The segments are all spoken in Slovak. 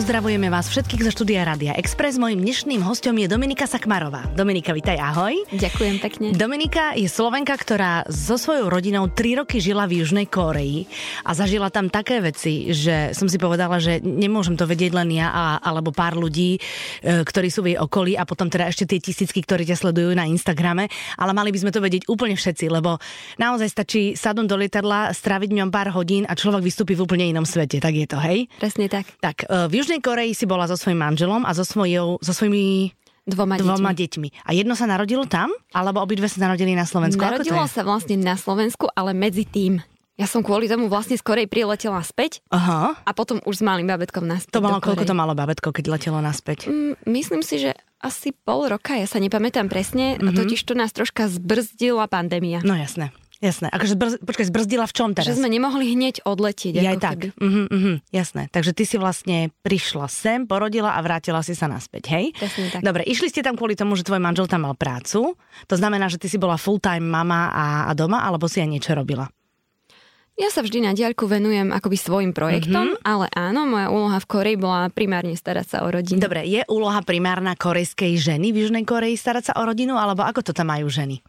Pozdravujeme vás všetkých zo štúdia Radia Express. Mojím dnešným hostom je Dominika Sakmarová. Dominika, vitaj, ahoj. Ďakujem pekne. Dominika je Slovenka, ktorá so svojou rodinou 3 roky žila v Južnej Koreji a zažila tam také veci, že som si povedala, že nemôžem to vedieť len ja a, alebo pár ľudí, e, ktorí sú v jej okolí a potom teda ešte tie tisícky, ktorí ťa sledujú na Instagrame, ale mali by sme to vedieť úplne všetci, lebo naozaj stačí sadnúť do lietadla, stráviť ňom pár hodín a človek vystúpi v úplne inom svete. Tak je to, hej? Presne tak. Tak, e, v Južnej Koreji si bola so svojím manželom a so, svojou, so svojimi Dvoma, dvoma deťmi. deťmi. A jedno sa narodilo tam? Alebo obidve sa narodili na Slovensku? Narodilo sa vlastne na Slovensku, ale medzi tým. Ja som kvôli tomu vlastne skorej priletela späť Aha. a potom už s malým babetkom naspäť To malo, koľko to malo babetko, keď letelo naspäť? Mm, Myslím si, že asi pol roka, ja sa nepamätám presne, mm-hmm. totiž to nás troška zbrzdila pandémia. No jasné. Jasné. Akože zbrz, počkaj, zbrzdila v čom teraz? Že sme nemohli hneď odletieť. Ja ako tak. Keby. Mhm, mhm, jasné. Takže ty si vlastne prišla sem, porodila a vrátila si sa naspäť, hej? Presne tak. Dobre, išli ste tam kvôli tomu, že tvoj manžel tam mal prácu. To znamená, že ty si bola full-time mama a, a doma, alebo si aj niečo robila? Ja sa vždy na diaľku venujem akoby svojim projektom, mm-hmm. ale áno, moja úloha v Koreji bola primárne starať sa o rodinu. Dobre, je úloha primárna korejskej ženy v Južnej Koreji starať sa o rodinu, alebo ako to tam majú ženy?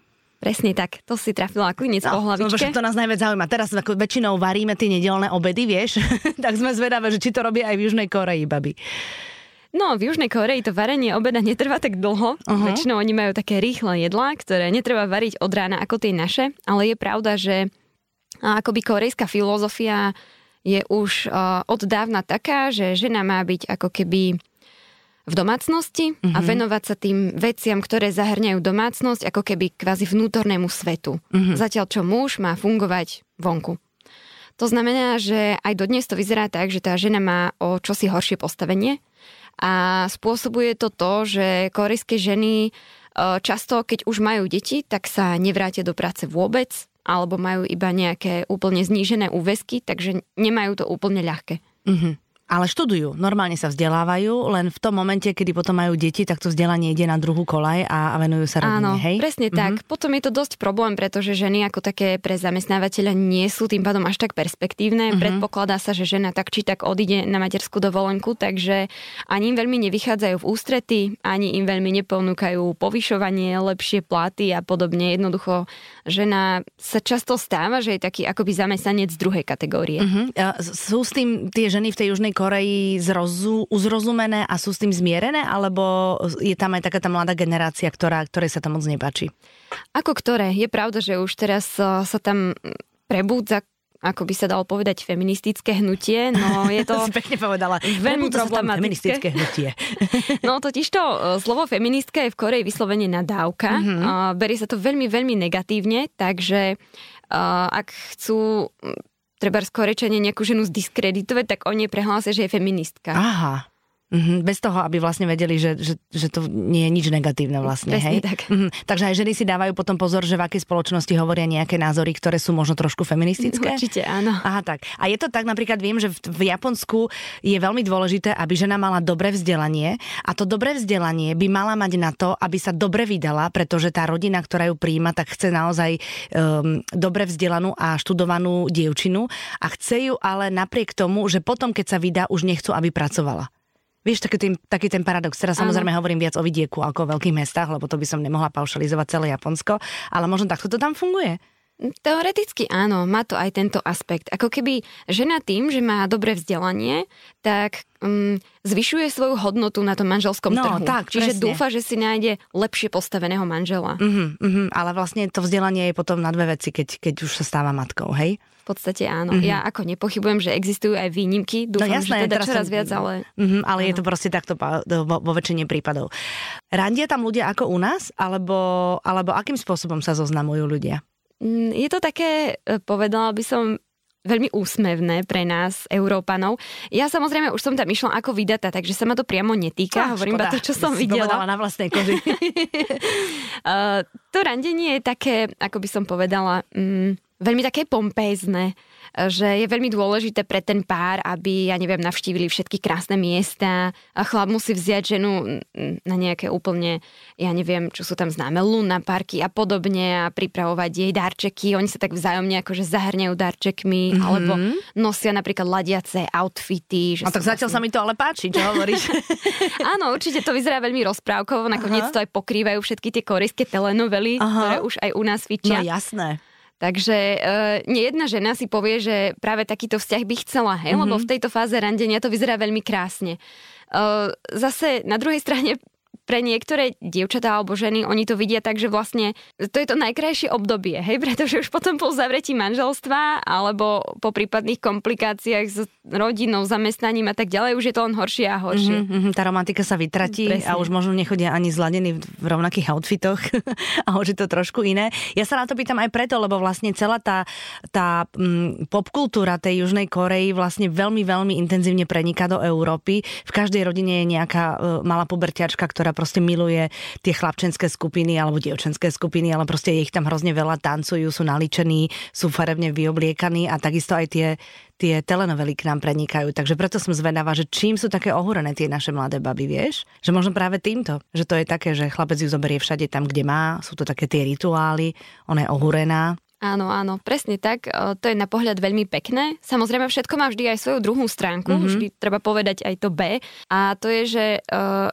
Presne tak, to si trafila klinec po lebo hlavičke. to nás najviac zaujíma. Teraz ako väčšinou varíme tie nedelné obedy, vieš, tak sme zvedavé, že či to robí aj v Južnej Koreji, babi. No, v Južnej Koreji to varenie obeda netrvá tak dlho. Uh-huh. Väčšinou oni majú také rýchle jedlá, ktoré netreba variť od rána ako tie naše, ale je pravda, že akoby korejská filozofia je už uh, od dávna taká, že žena má byť ako keby v domácnosti uh-huh. a venovať sa tým veciam, ktoré zahrňajú domácnosť, ako keby kvázi vnútornému svetu. Uh-huh. Zatiaľ, čo muž má fungovať vonku. To znamená, že aj dodnes to vyzerá tak, že tá žena má o čosi horšie postavenie a spôsobuje to to, že korejské ženy e, často, keď už majú deti, tak sa nevrátia do práce vôbec alebo majú iba nejaké úplne znížené úväzky, takže nemajú to úplne ľahké. Mhm. Ale študujú, normálne sa vzdelávajú, len v tom momente, kedy potom majú deti, tak to vzdelanie ide na druhú kolaj a, a venujú sa rodine, Áno, hej? presne mm-hmm. tak. Potom je to dosť problém, pretože ženy ako také pre zamestnávateľa nie sú tým pádom až tak perspektívne. Mm-hmm. Predpokladá sa, že žena tak či tak odíde na materskú dovolenku, takže ani im veľmi nevychádzajú v ústrety, ani im veľmi neponúkajú povyšovanie, lepšie platy a podobne. Jednoducho žena sa často stáva, že je taký akoby zamestnanec druhej kategórie. Mhm. A Sú s tým tie ženy v tej Južnej Koreji zrozu, uzrozumené a sú s tým zmierené, alebo je tam aj taká tá mladá generácia, ktorá, ktorej sa to moc nepáči? Ako ktoré? Je pravda, že už teraz uh, sa tam prebúdza ako by sa dalo povedať, feministické hnutie, no je to... pekne povedala. Veľmi tam problematické. feministické hnutie. No totiž to e, slovo feministka je v Koreji vyslovene nadávka. Mhm. Mm-hmm. Uh, berie sa to veľmi, veľmi negatívne, takže uh, ak chcú treba z Korečania nejakú ženu zdiskreditovať, tak oni jej prehlásia, že je feministka. Aha. Mhm, bez toho, aby vlastne vedeli, že, že, že to nie je nič negatívne vlastne, hej? Tak. Mhm, takže aj ženy si dávajú potom pozor, že v akej spoločnosti hovoria nejaké názory, ktoré sú možno trošku feministické? Určite áno. Aha, tak. A je to tak, napríklad viem, že v, v Japonsku je veľmi dôležité, aby žena mala dobré vzdelanie a to dobré vzdelanie by mala mať na to, aby sa dobre vydala, pretože tá rodina, ktorá ju príjma, tak chce naozaj um, dobre vzdelanú a študovanú dievčinu a chce ju ale napriek tomu, že potom, keď sa vydá, už nechcú, aby pracovala. Vieš, taký ten, taký ten paradox. Teraz samozrejme hovorím viac o vidieku ako o veľkých mestách, lebo to by som nemohla paušalizovať celé Japonsko, ale možno takto to tam funguje. Teoreticky áno, má to aj tento aspekt. Ako keby žena tým, že má dobré vzdelanie, tak um, zvyšuje svoju hodnotu na tom manželskom No, trhu. tak, Čiže presne. dúfa, že si nájde lepšie postaveného manžela. Mhm, mhm, ale vlastne to vzdelanie je potom na dve veci, keď, keď už sa stáva matkou, hej? V podstate áno. Mm-hmm. Ja ako nepochybujem, že existujú aj výnimky. Dúfam, Mhm. No jasné, že teda čoraz som- viac, ale... Mhm, ale je to proste takto vo, vo väčšine prípadov. Randia tam ľudia ako u nás, alebo, alebo akým spôsobom sa zoznamujú ľudia? Mm, Je to také, e, povedala by som, veľmi úsmevné pre nás, Európanov. Ja samozrejme už som tam išla ako vydata, takže sa ma to priamo netýka. Hovorím iba to, čo som videla. na vlastnej koži. Uh, to randenie je také, ako by som povedala, mm, veľmi také pompézne že je veľmi dôležité pre ten pár, aby, ja neviem, navštívili všetky krásne miesta a chlap musí vziať ženu na nejaké úplne, ja neviem, čo sú tam známe, luna parky a podobne a pripravovať jej darčeky. Oni sa tak vzájomne akože zahrňajú darčekmi mm-hmm. alebo nosia napríklad ladiace outfity. Že a tak zatiaľ vlastne... sa mi to ale páči, čo hovoríš? Áno, určite to vyzerá veľmi rozprávkovo, nakoniec Aha. to aj pokrývajú všetky tie korejské telenovely, Aha. ktoré už aj u nás fičia. No jasné. Takže uh, nie jedna žena si povie, že práve takýto vzťah by chcela, hej, mm-hmm. lebo v tejto fáze randenia to vyzerá veľmi krásne. Uh, zase na druhej strane pre niektoré dievčatá alebo ženy, oni to vidia tak, že vlastne to je to najkrajšie obdobie, hej, pretože už potom po zavretí manželstva alebo po prípadných komplikáciách s rodinou, zamestnaním a tak ďalej, už je to len horšie a horšie. Mm-hmm, tá romantika sa vytratí Presne. a už možno nechodia ani zladení v rovnakých outfitoch a už je to trošku iné. Ja sa na to pýtam aj preto, lebo vlastne celá tá, tá mm, popkultúra tej Južnej Koreji vlastne veľmi, veľmi intenzívne preniká do Európy. V každej rodine je nejaká uh, malá pubertiačka, ktorá proste miluje tie chlapčenské skupiny alebo dievčenské skupiny, ale proste je ich tam hrozne veľa, tancujú, sú naličení, sú farebne vyobliekaní a takisto aj tie, tie telenovely k nám prenikajú. Takže preto som zvedavá, že čím sú také ohúrené tie naše mladé baby, vieš? Že možno práve týmto, že to je také, že chlapec ju zoberie všade tam, kde má, sú to také tie rituály, ona je ohúrená, Áno, áno, presne tak. To je na pohľad veľmi pekné. Samozrejme, všetko má vždy aj svoju druhú stránku, mm-hmm. vždy treba povedať aj to B. A to je, že uh,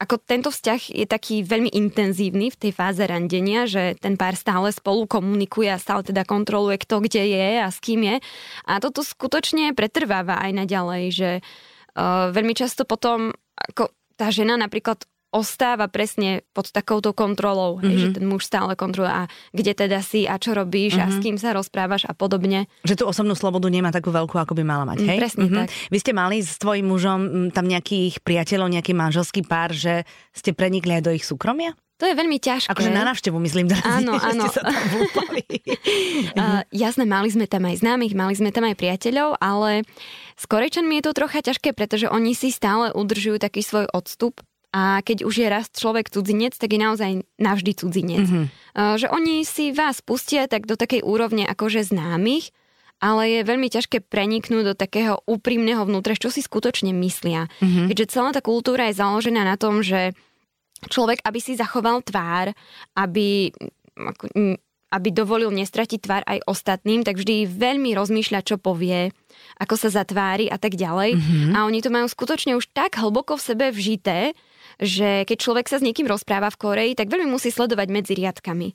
ako tento vzťah je taký veľmi intenzívny v tej fáze randenia, že ten pár stále spolu komunikuje a stále teda kontroluje, kto kde je a s kým je. A toto skutočne pretrváva aj naďalej, že uh, veľmi často potom ako tá žena napríklad ostáva presne pod takouto kontrolou, mm-hmm. hej, že mhm. ten muž stále kontroluje a kde teda si a čo robíš mm-hmm. a s mhm. kým sa rozprávaš a podobne. Že tú osobnú slobodu nemá takú veľkú, ako by mala mať, hej? Presne mm-hmm. tak. Vy ste mali s tvojim mužom tam nejakých priateľov, nejaký manželský pár, že ste prenikli aj do ich súkromia? To je veľmi ťažké. Akože na návštevu, myslím, áno, áno. ste sa tam uh, jasné, mali sme tam aj známych, mali sme tam aj priateľov, ale s Korečanmi je to trocha ťažké, pretože oni si stále udržujú taký svoj odstup a keď už je raz človek cudzinec, tak je naozaj navždy cudzinec. Mm-hmm. Že oni si vás pustia tak do takej úrovne akože známych, ale je veľmi ťažké preniknúť do takého úprimného vnútra, čo si skutočne myslia. Mm-hmm. Keďže celá tá kultúra je založená na tom, že človek, aby si zachoval tvár, aby aby dovolil nestratiť tvár aj ostatným, tak vždy veľmi rozmýšľa, čo povie, ako sa zatvári a tak ďalej. Mm-hmm. A oni to majú skutočne už tak hlboko v sebe vžité, že keď človek sa s niekým rozpráva v Koreji, tak veľmi musí sledovať medzi riadkami.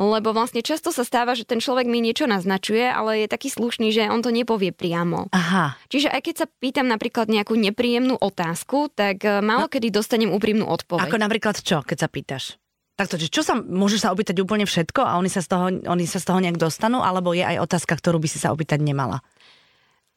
Lebo vlastne často sa stáva, že ten človek mi niečo naznačuje, ale je taký slušný, že on to nepovie priamo. Aha. Čiže aj keď sa pýtam napríklad nejakú nepríjemnú otázku, tak eh, málo no. kedy dostanem úprimnú odpoveď. Ako napríklad čo, keď sa pýtaš? Takto, čo sa, môžeš sa opýtať úplne všetko a oni sa, z toho, oni sa z toho nejak dostanú, alebo je aj otázka, ktorú by si sa opýtať nemala?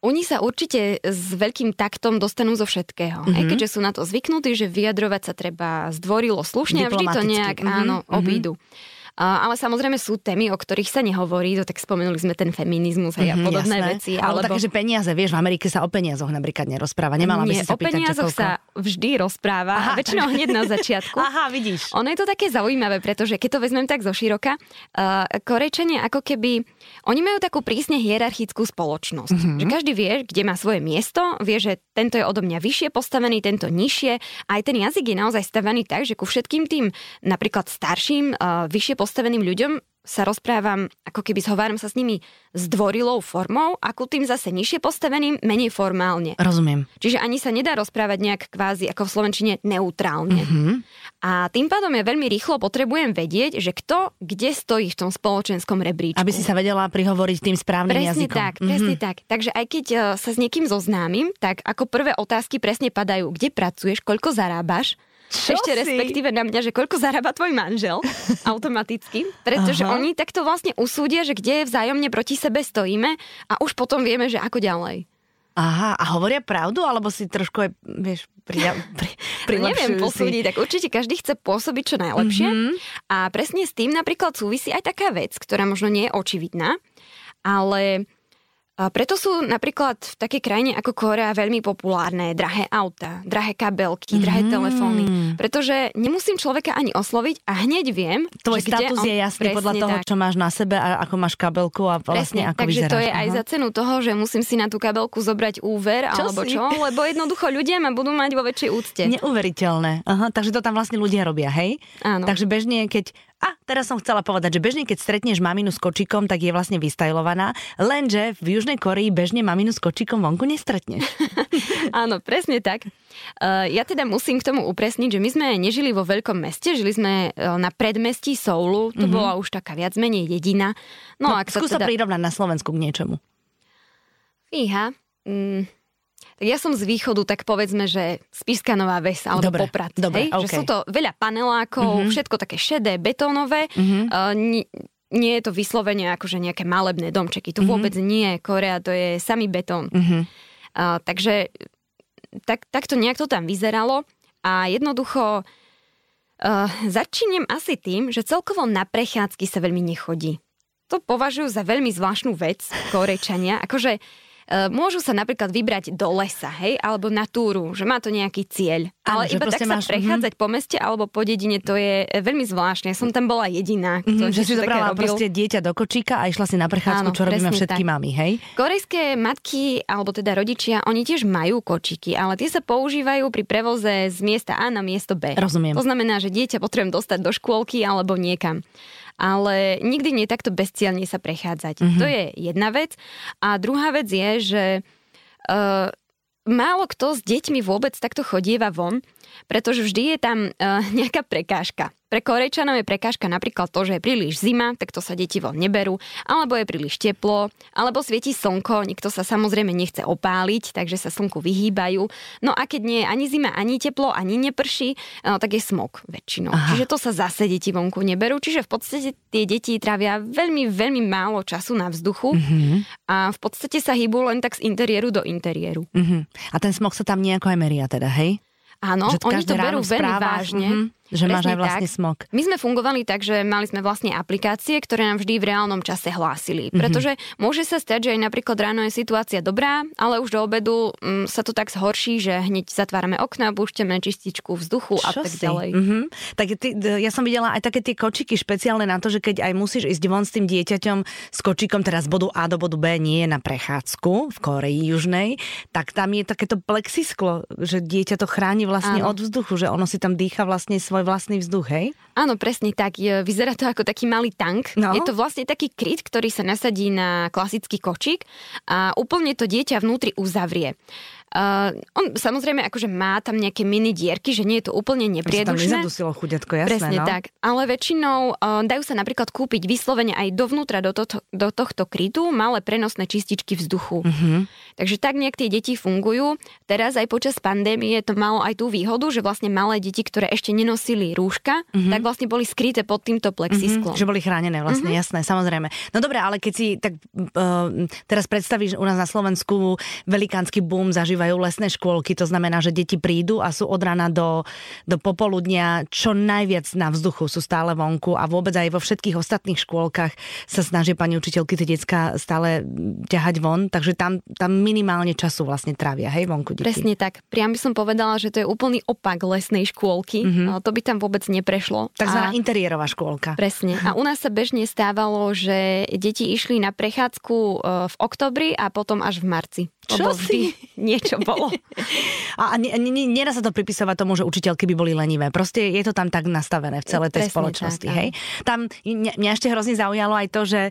Oni sa určite s veľkým taktom dostanú zo všetkého. Mm-hmm. Aj keďže sú na to zvyknutí, že vyjadrovať sa treba zdvorilo, slušne a vždy to nejak mm-hmm. áno, mhm. obídu. Mm-hmm. Ale samozrejme sú témy, o ktorých sa nehovorí, to tak spomenuli sme ten feminizmus hej, mm-hmm, a podobné jasné. veci. Alebo, alebo také, že peniaze, vieš, v Amerike sa o peniazoch napríklad nerozpráva. Nemala Nie, by si sa o peniazoch sa vždy rozpráva, Aha, väčšinou hneď na začiatku. Aha, vidíš. Ono je to také zaujímavé, pretože keď to vezmem tak zo široka, uh, Korejčania ako keby, oni majú takú prísne hierarchickú spoločnosť. Mm-hmm. Že každý vie, kde má svoje miesto, vie, že tento je odo mňa vyššie postavený, tento nižšie. Aj ten jazyk je naozaj stavený tak, že ku všetkým tým napríklad starším, uh, vyššie postaveným ľuďom sa rozprávam, ako keby zhováram sa s nimi zdvorilou formou a ku tým zase nižšie postaveným menej formálne. Rozumiem. Čiže ani sa nedá rozprávať nejak kvázi ako v Slovenčine neutrálne. Mm-hmm. A tým pádom ja veľmi rýchlo potrebujem vedieť, že kto kde stojí v tom spoločenskom rebríčku. Aby si sa vedela prihovoriť tým správnym presne jazykom. tak, presne mm-hmm. tak. Takže aj keď e, sa s niekým zoznámim, tak ako prvé otázky presne padajú, kde pracuješ, koľko zarábaš, čo Ešte si? respektíve na mňa, že koľko zarába tvoj manžel automaticky, pretože Aha. oni takto vlastne usúdia, že kde vzájomne proti sebe stojíme a už potom vieme, že ako ďalej. Aha, a hovoria pravdu, alebo si trošku aj, vieš, pri, pri, pri Neviem posúdiť, tak určite každý chce pôsobiť čo najlepšie. Mm-hmm. A presne s tým napríklad súvisí aj taká vec, ktorá možno nie je očividná, ale A preto sú napríklad v takej krajine ako Korea veľmi populárne drahé auta, drahé kabelky, drahé mm. telefóny. Pretože nemusím človeka ani osloviť a hneď viem, Tvoj že status on, je jasný podľa toho, tak. čo máš na sebe a ako máš kabelku a vlastne presne, ako Takže vyzeráš. to je Aha. aj za cenu toho, že musím si na tú kabelku zobrať úver čo alebo si? čo, lebo jednoducho ľudia ma budú mať vo väčšej úcte. Neuveriteľné. Aha, takže to tam vlastne ľudia robia, hej? Áno. Takže bežne, keď a teraz som chcela povedať, že bežne keď stretneš maminu s kočikom, tak je vlastne vystajlovaná, lenže v Južnej Koreji bežne maminu s kočikom vonku nestretneš. Áno, presne tak. Uh, ja teda musím k tomu upresniť, že my sme nežili vo veľkom meste, žili sme uh, na predmestí Soulu, to mm-hmm. bola už taká viac menej jedina. No, no ak skús sa teda... prirovnať na Slovensku k niečomu. Fíha. Mm, tak ja som z východu, tak povedzme, že Spišská Nová Ves alebo dobre, Poprad. Dobre, hej? Okay. Že sú to veľa panelákov, mm-hmm. všetko také šedé, betónové. Mm-hmm. Uh, ni- nie je to vyslovene akože nejaké malebné domčeky. To mm-hmm. vôbec nie. Korea to je samý betón. Mm-hmm. Uh, takže tak, takto nejak to tam vyzeralo a jednoducho uh, začínam asi tým, že celkovo na prechádzky sa veľmi nechodí. To považujú za veľmi zvláštnu vec, korečania. Akože môžu sa napríklad vybrať do lesa, hej, alebo na túru, že má to nejaký cieľ. Ale iba tak sa máš, prechádzať mm-hmm. po meste alebo po dedine, to je e, veľmi zvláštne. Som tam bola jediná. Mm-hmm, že si zobrala proste dieťa do kočíka a išla si na prechádzku, Áno, čo robíme všetky tak. mami, hej? Korejské matky, alebo teda rodičia, oni tiež majú kočíky, ale tie sa používajú pri prevoze z miesta A na miesto B. Rozumiem. To znamená, že dieťa potrebujem dostať do škôlky alebo niekam ale nikdy nie takto bezcielne sa prechádzať. Mm-hmm. To je jedna vec. A druhá vec je, že uh, málo kto s deťmi vôbec takto chodieva von, pretože vždy je tam uh, nejaká prekážka. Pre Korejčanov je prekážka napríklad to, že je príliš zima, tak to sa deti von neberú, alebo je príliš teplo, alebo svieti slnko, nikto sa samozrejme nechce opáliť, takže sa slnku vyhýbajú. No a keď nie je ani zima, ani teplo, ani neprší, no, tak je smog väčšinou. Aha. Čiže to sa zase deti vonku neberú, čiže v podstate tie deti trávia veľmi, veľmi málo času na vzduchu mm-hmm. a v podstate sa hýbu len tak z interiéru do interiéru. Mm-hmm. A ten smog sa tam nejako aj meria teda, hej? Áno, oni to berú veľmi vážne. Mm-hmm. Že Presne máš aj vlastne tak. smog. My sme fungovali tak, že mali sme vlastne aplikácie, ktoré nám vždy v reálnom čase hlásili. Mm-hmm. Pretože môže sa stať, že aj napríklad ráno je situácia dobrá, ale už do obedu mm, sa to tak zhorší, že hneď zatvárame okna, púšťame čističku vzduchu Čo a tak si? ďalej. Mm-hmm. Tak ty, ja som videla aj také tie kočiky špeciálne na to, že keď aj musíš ísť von s tým dieťaťom s kočikom teraz z bodu A do bodu B nie je na prechádzku v Koreji južnej, tak tam je takéto plexisklo, že dieťa to chráni vlastne Áno. od vzduchu, že ono si tam dýcha vlastne svoj vlastný vzduch, hej? Áno, presne tak. Vyzerá to ako taký malý tank. No. Je to vlastne taký kryt, ktorý sa nasadí na klasický kočík a úplne to dieťa vnútri uzavrie. Uh, on samozrejme akože má tam nejaké mini dierky, že nie je to úplne nepriedušné. Tam chuďatko, jasné. Presne no? tak. Ale väčšinou uh, dajú sa napríklad kúpiť vyslovene aj dovnútra do, to, do tohto krytu malé prenosné čističky vzduchu. Uh-huh. Takže tak nejak tie deti fungujú. Teraz aj počas pandémie to malo aj tú výhodu, že vlastne malé deti, ktoré ešte nenosili rúška, uh-huh. tak vlastne boli skryté pod týmto plexisklom. Uh-huh. Že boli chránené vlastne, uh-huh. jasné, samozrejme. No dobre, ale keď si tak uh, teraz predstavíš u nás na Slovensku velikánsky boom zažíva využívajú lesné škôlky, to znamená, že deti prídu a sú od rána do, do popoludnia čo najviac na vzduchu, sú stále vonku a vôbec aj vo všetkých ostatných škôlkach sa snažia pani učiteľky tie decka stále ťahať von, takže tam, tam minimálne času vlastne trávia, hej, vonku deti. Presne tak. Priam by som povedala, že to je úplný opak lesnej škôlky. Mm-hmm. To by tam vôbec neprešlo. Takzvaná a... interiérová škôlka. Presne. A u nás sa bežne stávalo, že deti išli na prechádzku e, v oktobri a potom až v marci. Čo vždy si? niečo bolo. A nedá sa to pripisovať tomu, že učiteľky by boli lenivé. Proste je to tam tak nastavené v celej tej Presne spoločnosti. Tak, hej? Tam mňa ešte hrozne zaujalo aj to, že,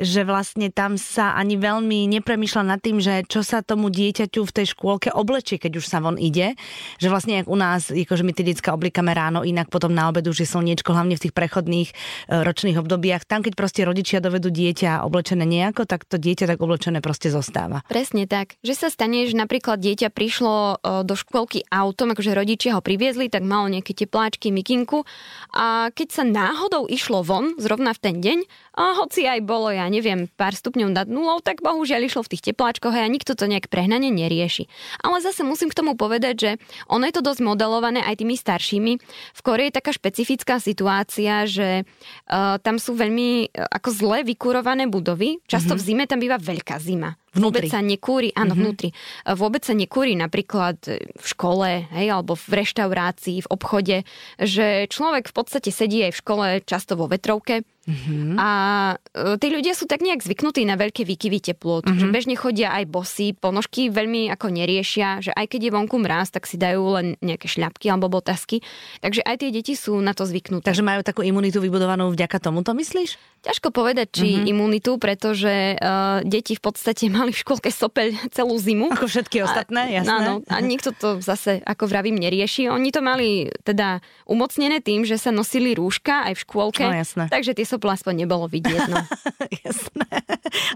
že vlastne tam sa ani veľmi nepremýšľa nad tým, že čo sa tomu dieťaťu v tej škôlke oblečie, keď už sa von ide. Že vlastne jak u nás, akože my tie detská oblikáme ráno, inak potom na obedu, že slniečko, hlavne v tých prechodných e, ročných obdobiach. Tam, keď proste rodičia dovedú dieťa oblečené nejako, tak to dieťa tak oblečené proste zostáva. Presne tak že sa stane, že napríklad dieťa prišlo e, do škôlky autom, akože rodičia ho priviezli, tak malo nejaké tepláčky, mikinku a keď sa náhodou išlo von, zrovna v ten deň, a hoci aj bolo, ja neviem, pár stupňov nad nulou, tak bohužiaľ išlo v tých tepláčkoch a nikto to nejak prehnane nerieši. Ale zase musím k tomu povedať, že ono je to dosť modelované aj tými staršími. V Koreji je taká špecifická situácia, že uh, tam sú veľmi uh, ako zle vykurované budovy. Často mm-hmm. v zime tam býva veľká zima. Vnútri. Vôbec sa nekúri, áno, mm-hmm. vnútri. Vôbec sa nekúri napríklad v škole, hej, alebo v reštaurácii, v obchode, že človek v podstate sedí aj v škole často vo vetrovke, Mm-hmm. A e, tí ľudia sú tak nejak zvyknutí na veľké výkyvy teplot, mm-hmm. že bežne chodia aj bosy, ponožky veľmi ako neriešia, že aj keď je vonku mráz, tak si dajú len nejaké šľapky alebo botasky. Takže aj tie deti sú na to zvyknuté. Takže majú takú imunitu vybudovanú vďaka tomu, to myslíš? Ťažko povedať, či mm-hmm. imunitu, pretože uh, deti v podstate mali v škôlke sopeľ celú zimu. Ako všetky ostatné, a, jasné. Áno, a nikto to zase, ako vravím, nerieši. Oni to mali teda umocnené tým, že sa nosili rúška aj v škôlke. No, jasné. Takže tie sopla aspoň nebolo vidieť. No. jasné.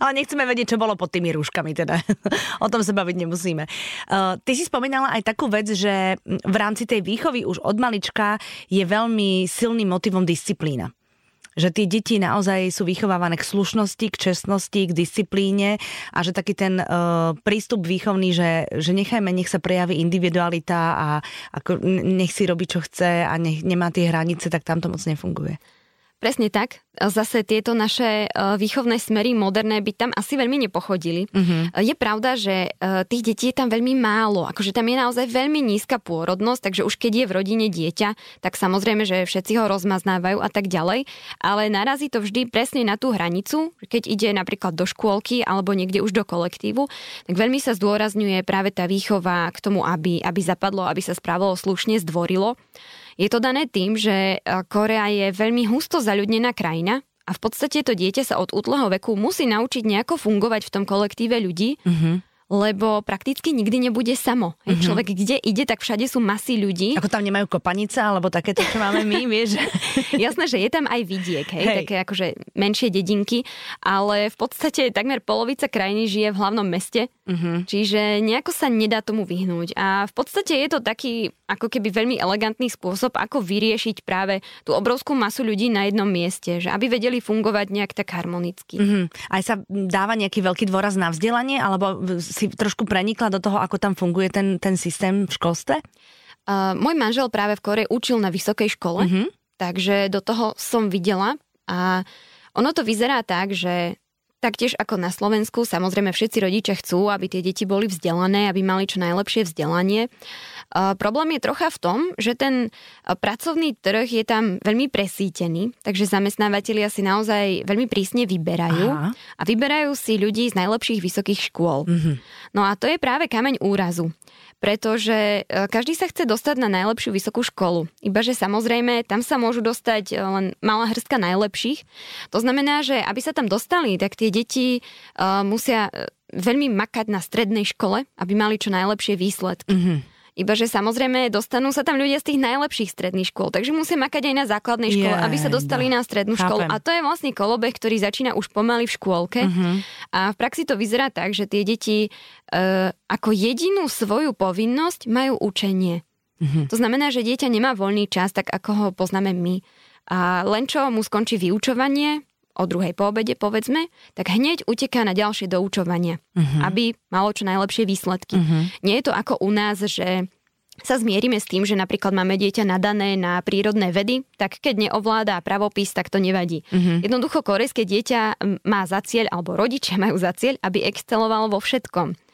Ale nechceme vedieť, čo bolo pod tými rúškami, teda. o tom sa baviť nemusíme. Uh, ty si spomínala aj takú vec, že v rámci tej výchovy už od malička je veľmi silným motivom disciplína že tie deti naozaj sú vychovávané k slušnosti, k čestnosti, k disciplíne a že taký ten uh, prístup výchovný, že, že nechajme, nech sa prejaví individualita a ako, nech si robí, čo chce a nech nemá tie hranice, tak tam to moc nefunguje. Presne tak. Zase tieto naše e, výchovné smery moderné by tam asi veľmi nepochodili. Uh-huh. Je pravda, že e, tých detí je tam veľmi málo. Akože tam je naozaj veľmi nízka pôrodnosť, takže už keď je v rodine dieťa, tak samozrejme, že všetci ho rozmaznávajú a tak ďalej. Ale narazí to vždy presne na tú hranicu, keď ide napríklad do škôlky alebo niekde už do kolektívu, tak veľmi sa zdôrazňuje práve tá výchova k tomu, aby, aby zapadlo, aby sa správalo slušne, zdvorilo. Je to dané tým, že e, Korea je veľmi husto zaľudnená krajina a v podstate to dieťa sa od útleho veku musí naučiť nejako fungovať v tom kolektíve ľudí. Mm-hmm lebo prakticky nikdy nebude samo. Mm-hmm. Človek kde ide, tak všade sú masy ľudí. Ako tam nemajú kopanice, alebo takéto, čo máme my, vieš? Jasné, že je tam aj vidiek, hej, hej. také akože menšie dedinky, ale v podstate takmer polovica krajiny žije v hlavnom meste, mm-hmm. čiže nejako sa nedá tomu vyhnúť. A v podstate je to taký ako keby veľmi elegantný spôsob, ako vyriešiť práve tú obrovskú masu ľudí na jednom mieste, že aby vedeli fungovať nejak tak harmonicky. Mm-hmm. Aj sa dáva nejaký veľký dôraz na vzdelanie, alebo si trošku prenikla do toho, ako tam funguje ten, ten systém v školstve? Uh, môj manžel práve v Kore učil na vysokej škole, mm-hmm. takže do toho som videla a ono to vyzerá tak, že Taktiež ako na Slovensku, samozrejme všetci rodičia chcú, aby tie deti boli vzdelané, aby mali čo najlepšie vzdelanie. Uh, problém je trocha v tom, že ten pracovný trh je tam veľmi presítený, takže zamestnávateľia si naozaj veľmi prísne vyberajú Aha. a vyberajú si ľudí z najlepších vysokých škôl. Mm-hmm. No a to je práve kameň úrazu pretože e, každý sa chce dostať na najlepšiu vysokú školu. Ibaže samozrejme, tam sa môžu dostať e, len malá hrstka najlepších. To znamená, že aby sa tam dostali, tak tie deti uh, musia veľmi makať na strednej škole, aby mali čo najlepšie výsledky. Mm-hmm. Iba že samozrejme dostanú sa tam ľudia z tých najlepších stredných škôl, takže musia makať aj na základnej škole, aby sa dostali na strednú Chápem. školu. A to je vlastne kolobeh, ktorý začína už pomaly v škôlke. Uh-huh. A v praxi to vyzerá tak, že tie deti uh, ako jedinú svoju povinnosť majú učenie. Uh-huh. To znamená, že dieťa nemá voľný čas, tak ako ho poznáme my. A len čo mu skončí vyučovanie, o druhej po obede, povedzme, tak hneď uteká na ďalšie doučovanie, uh-huh. aby malo čo najlepšie výsledky. Uh-huh. Nie je to ako u nás, že sa zmierime s tým, že napríklad máme dieťa nadané na prírodné vedy, tak keď neovláda pravopis, tak to nevadí. Uh-huh. Jednoducho korejské dieťa má za cieľ, alebo rodičia majú za cieľ, aby excelovalo vo všetkom.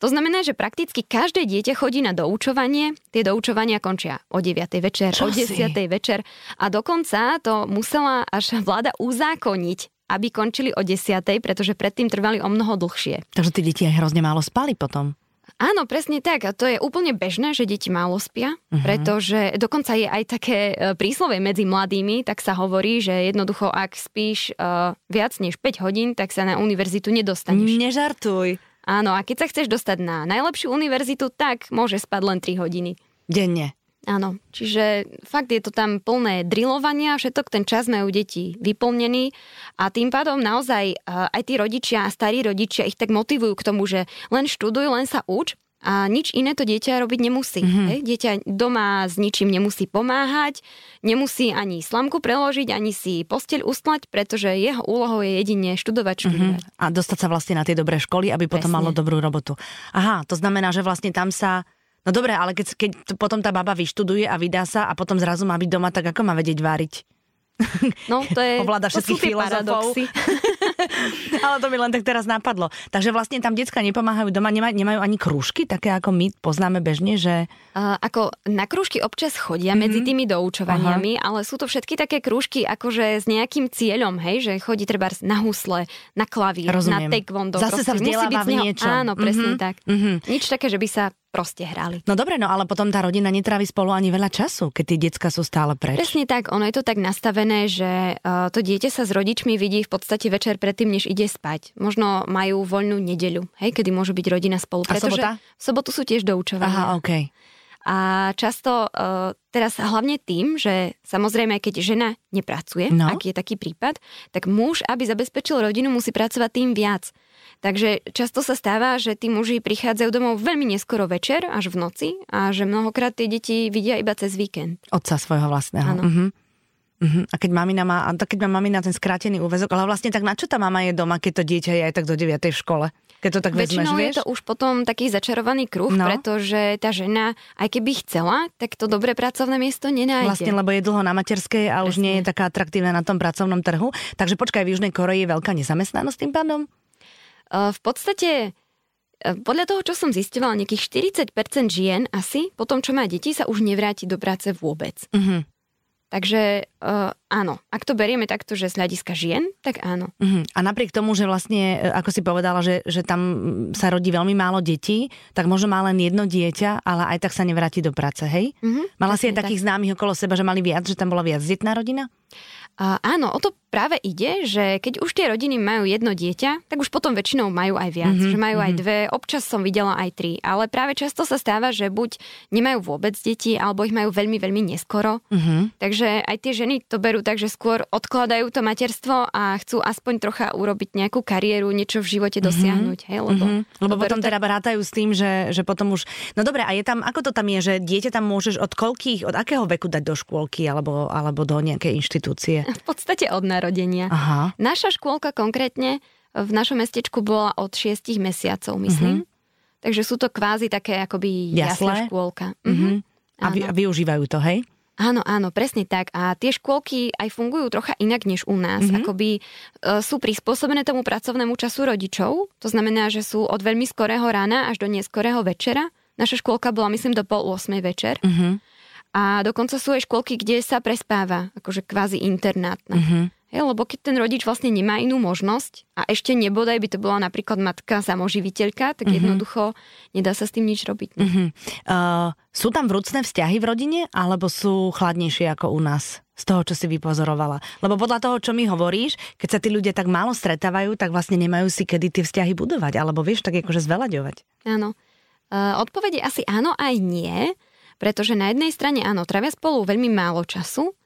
To znamená, že prakticky každé dieťa chodí na doučovanie, tie doučovania končia o 9. večer, Čo o 10. Si? večer a dokonca to musela až vláda uzákoniť, aby končili o 10. pretože predtým trvali o mnoho dlhšie. Takže tí deti aj hrozne málo spali potom. Áno, presne tak. A to je úplne bežné, že deti málo spia, uh-huh. pretože dokonca je aj také e, príslove medzi mladými, tak sa hovorí, že jednoducho, ak spíš uh, viac než 5 hodín, tak sa na univerzitu nedostaneš. Nežartuj. Áno, a keď sa chceš dostať na najlepšiu univerzitu, tak môže spať len 3 hodiny. Denne. Áno, čiže fakt je to tam plné drillovania, všetok ten čas majú deti vyplnený a tým pádom naozaj aj tí rodičia a starí rodičia ich tak motivujú k tomu, že len študuj, len sa uč a nič iné to dieťa robiť nemusí. Mm-hmm. Hej? Dieťa doma s ničím nemusí pomáhať, nemusí ani slamku preložiť, ani si posteľ ustlať, pretože jeho úlohou je jedine študovať, mhm. študovať. Mm-hmm. A dostať sa vlastne na tie dobré školy, aby Presne. potom malo dobrú robotu. Aha, to znamená, že vlastne tam sa No dobre, ale keď, keď potom tá baba vyštuduje a vydá sa a potom zrazu má byť doma, tak ako má vedieť váriť? No, to je... Ovláda to filozofov. Ale to mi len tak teraz napadlo. Takže vlastne tam decka nepomáhajú doma, nemajú, nemajú ani krúžky, také ako my poznáme bežne, že... Uh, ako na krúžky občas chodia mm-hmm. medzi tými doučovaniami, Aha. ale sú to všetky také krúžky akože s nejakým cieľom, hej, že chodí treba na husle, na klavír, Rozumiem. na taekwondo. Zase proste, sa vzdeláva v niečom. Áno, presne mm-hmm. tak. Mm-hmm. Nič také, že by sa proste hrali. No dobre, no ale potom tá rodina netrávi spolu ani veľa času, keď tie decka sú stále preč. Presne tak, ono je to tak nastavené, že uh, to dieťa sa s rodičmi vidí v podstate večer predtým, než ide spať. Možno majú voľnú nedeľu, hej, kedy môže byť rodina spolu. A sobota? V sobotu sú tiež doučovania. Aha, Okay. A často uh, teraz hlavne tým, že samozrejme, keď žena nepracuje, no. ak je taký prípad, tak muž, aby zabezpečil rodinu, musí pracovať tým viac. Takže často sa stáva, že tí muži prichádzajú domov veľmi neskoro večer, až v noci a že mnohokrát tie deti vidia iba cez víkend. Otca svojho vlastného. Áno. Uh-huh. Uh-huh. A keď mamina má, a keď má mamina ten skrátený úvezok, ale vlastne tak na čo tá mama je doma, keď to dieťa je aj tak do 9. v škole? Keď to tak Väčšinou vezmeš, je to už potom taký začarovaný kruh, no. pretože tá žena, aj keby chcela, tak to dobré pracovné miesto nenájde. Vlastne, lebo je dlho na materskej a Presne. už nie je taká atraktívna na tom pracovnom trhu. Takže počkaj, v Južnej Koreji je veľká nezamestnanosť tým pádom? V podstate podľa toho, čo som zistila, nejakých 40% žien asi, po tom, čo má deti, sa už nevráti do práce vôbec. Uh-huh. Takže uh, áno, ak to berieme takto, že z hľadiska žien, tak áno. Uh-huh. A napriek tomu, že vlastne, ako si povedala, že, že tam sa rodí veľmi málo detí, tak možno má len jedno dieťa, ale aj tak sa nevráti do práce, hej? Uh-huh. Mala si aj takých tak. známych okolo seba, že mali viac, že tam bola viac detná rodina? Uh, áno, o to práve ide, že keď už tie rodiny majú jedno dieťa, tak už potom väčšinou majú aj viac, mm-hmm, že majú aj mhm. dve, občas som videla aj tri, ale práve často sa stáva, že buď nemajú vôbec deti, alebo ich majú veľmi, veľmi neskoro. Mm-hmm. Takže aj tie ženy to berú tak, že skôr odkladajú to materstvo a chcú aspoň trocha urobiť nejakú kariéru, niečo v živote mhm. dosiahnuť. Mm-hmm. Hej, lebo mm-hmm. lebo potom tak... teda rátajú s tým, že, že potom už... No dobre, a je tam, ako to tam je, že dieťa tam môžeš od koľkých, od akého veku dať do škôlky alebo, alebo do nejakej inštitúcie? V podstate od narodenia. Aha. Naša škôlka konkrétne v našom mestečku bola od 6 mesiacov, myslím. Uh-huh. Takže sú to kvázi také akoby jasná škôlka. Uh-huh. A, vy, a využívajú to, hej? Áno, áno, presne tak. A tie škôlky aj fungujú trocha inak než u nás. Mm-hmm. Akoby e, sú prispôsobené tomu pracovnému času rodičov. To znamená, že sú od veľmi skorého rána až do neskorého večera. Naša škôlka bola, myslím, do pol 8 večer. Mm-hmm. A dokonca sú aj škôlky, kde sa prespáva, akože kvázi internátna. Uh-huh. Hej, lebo keď ten rodič vlastne nemá inú možnosť a ešte nebodaj by to bola napríklad matka samoživiteľka, tak uh-huh. jednoducho nedá sa s tým nič robiť. Ne? Uh-huh. Uh, sú tam vrúcne vzťahy v rodine alebo sú chladnejšie ako u nás? Z toho, čo si vypozorovala. Lebo podľa toho, čo mi hovoríš, keď sa tí ľudia tak málo stretávajú, tak vlastne nemajú si kedy tie vzťahy budovať. Alebo vieš, tak akože zvelaďovať. Áno. Uh, odpovede asi áno aj nie. Pretože na jednej strane áno, trávia spolu veľmi málo času,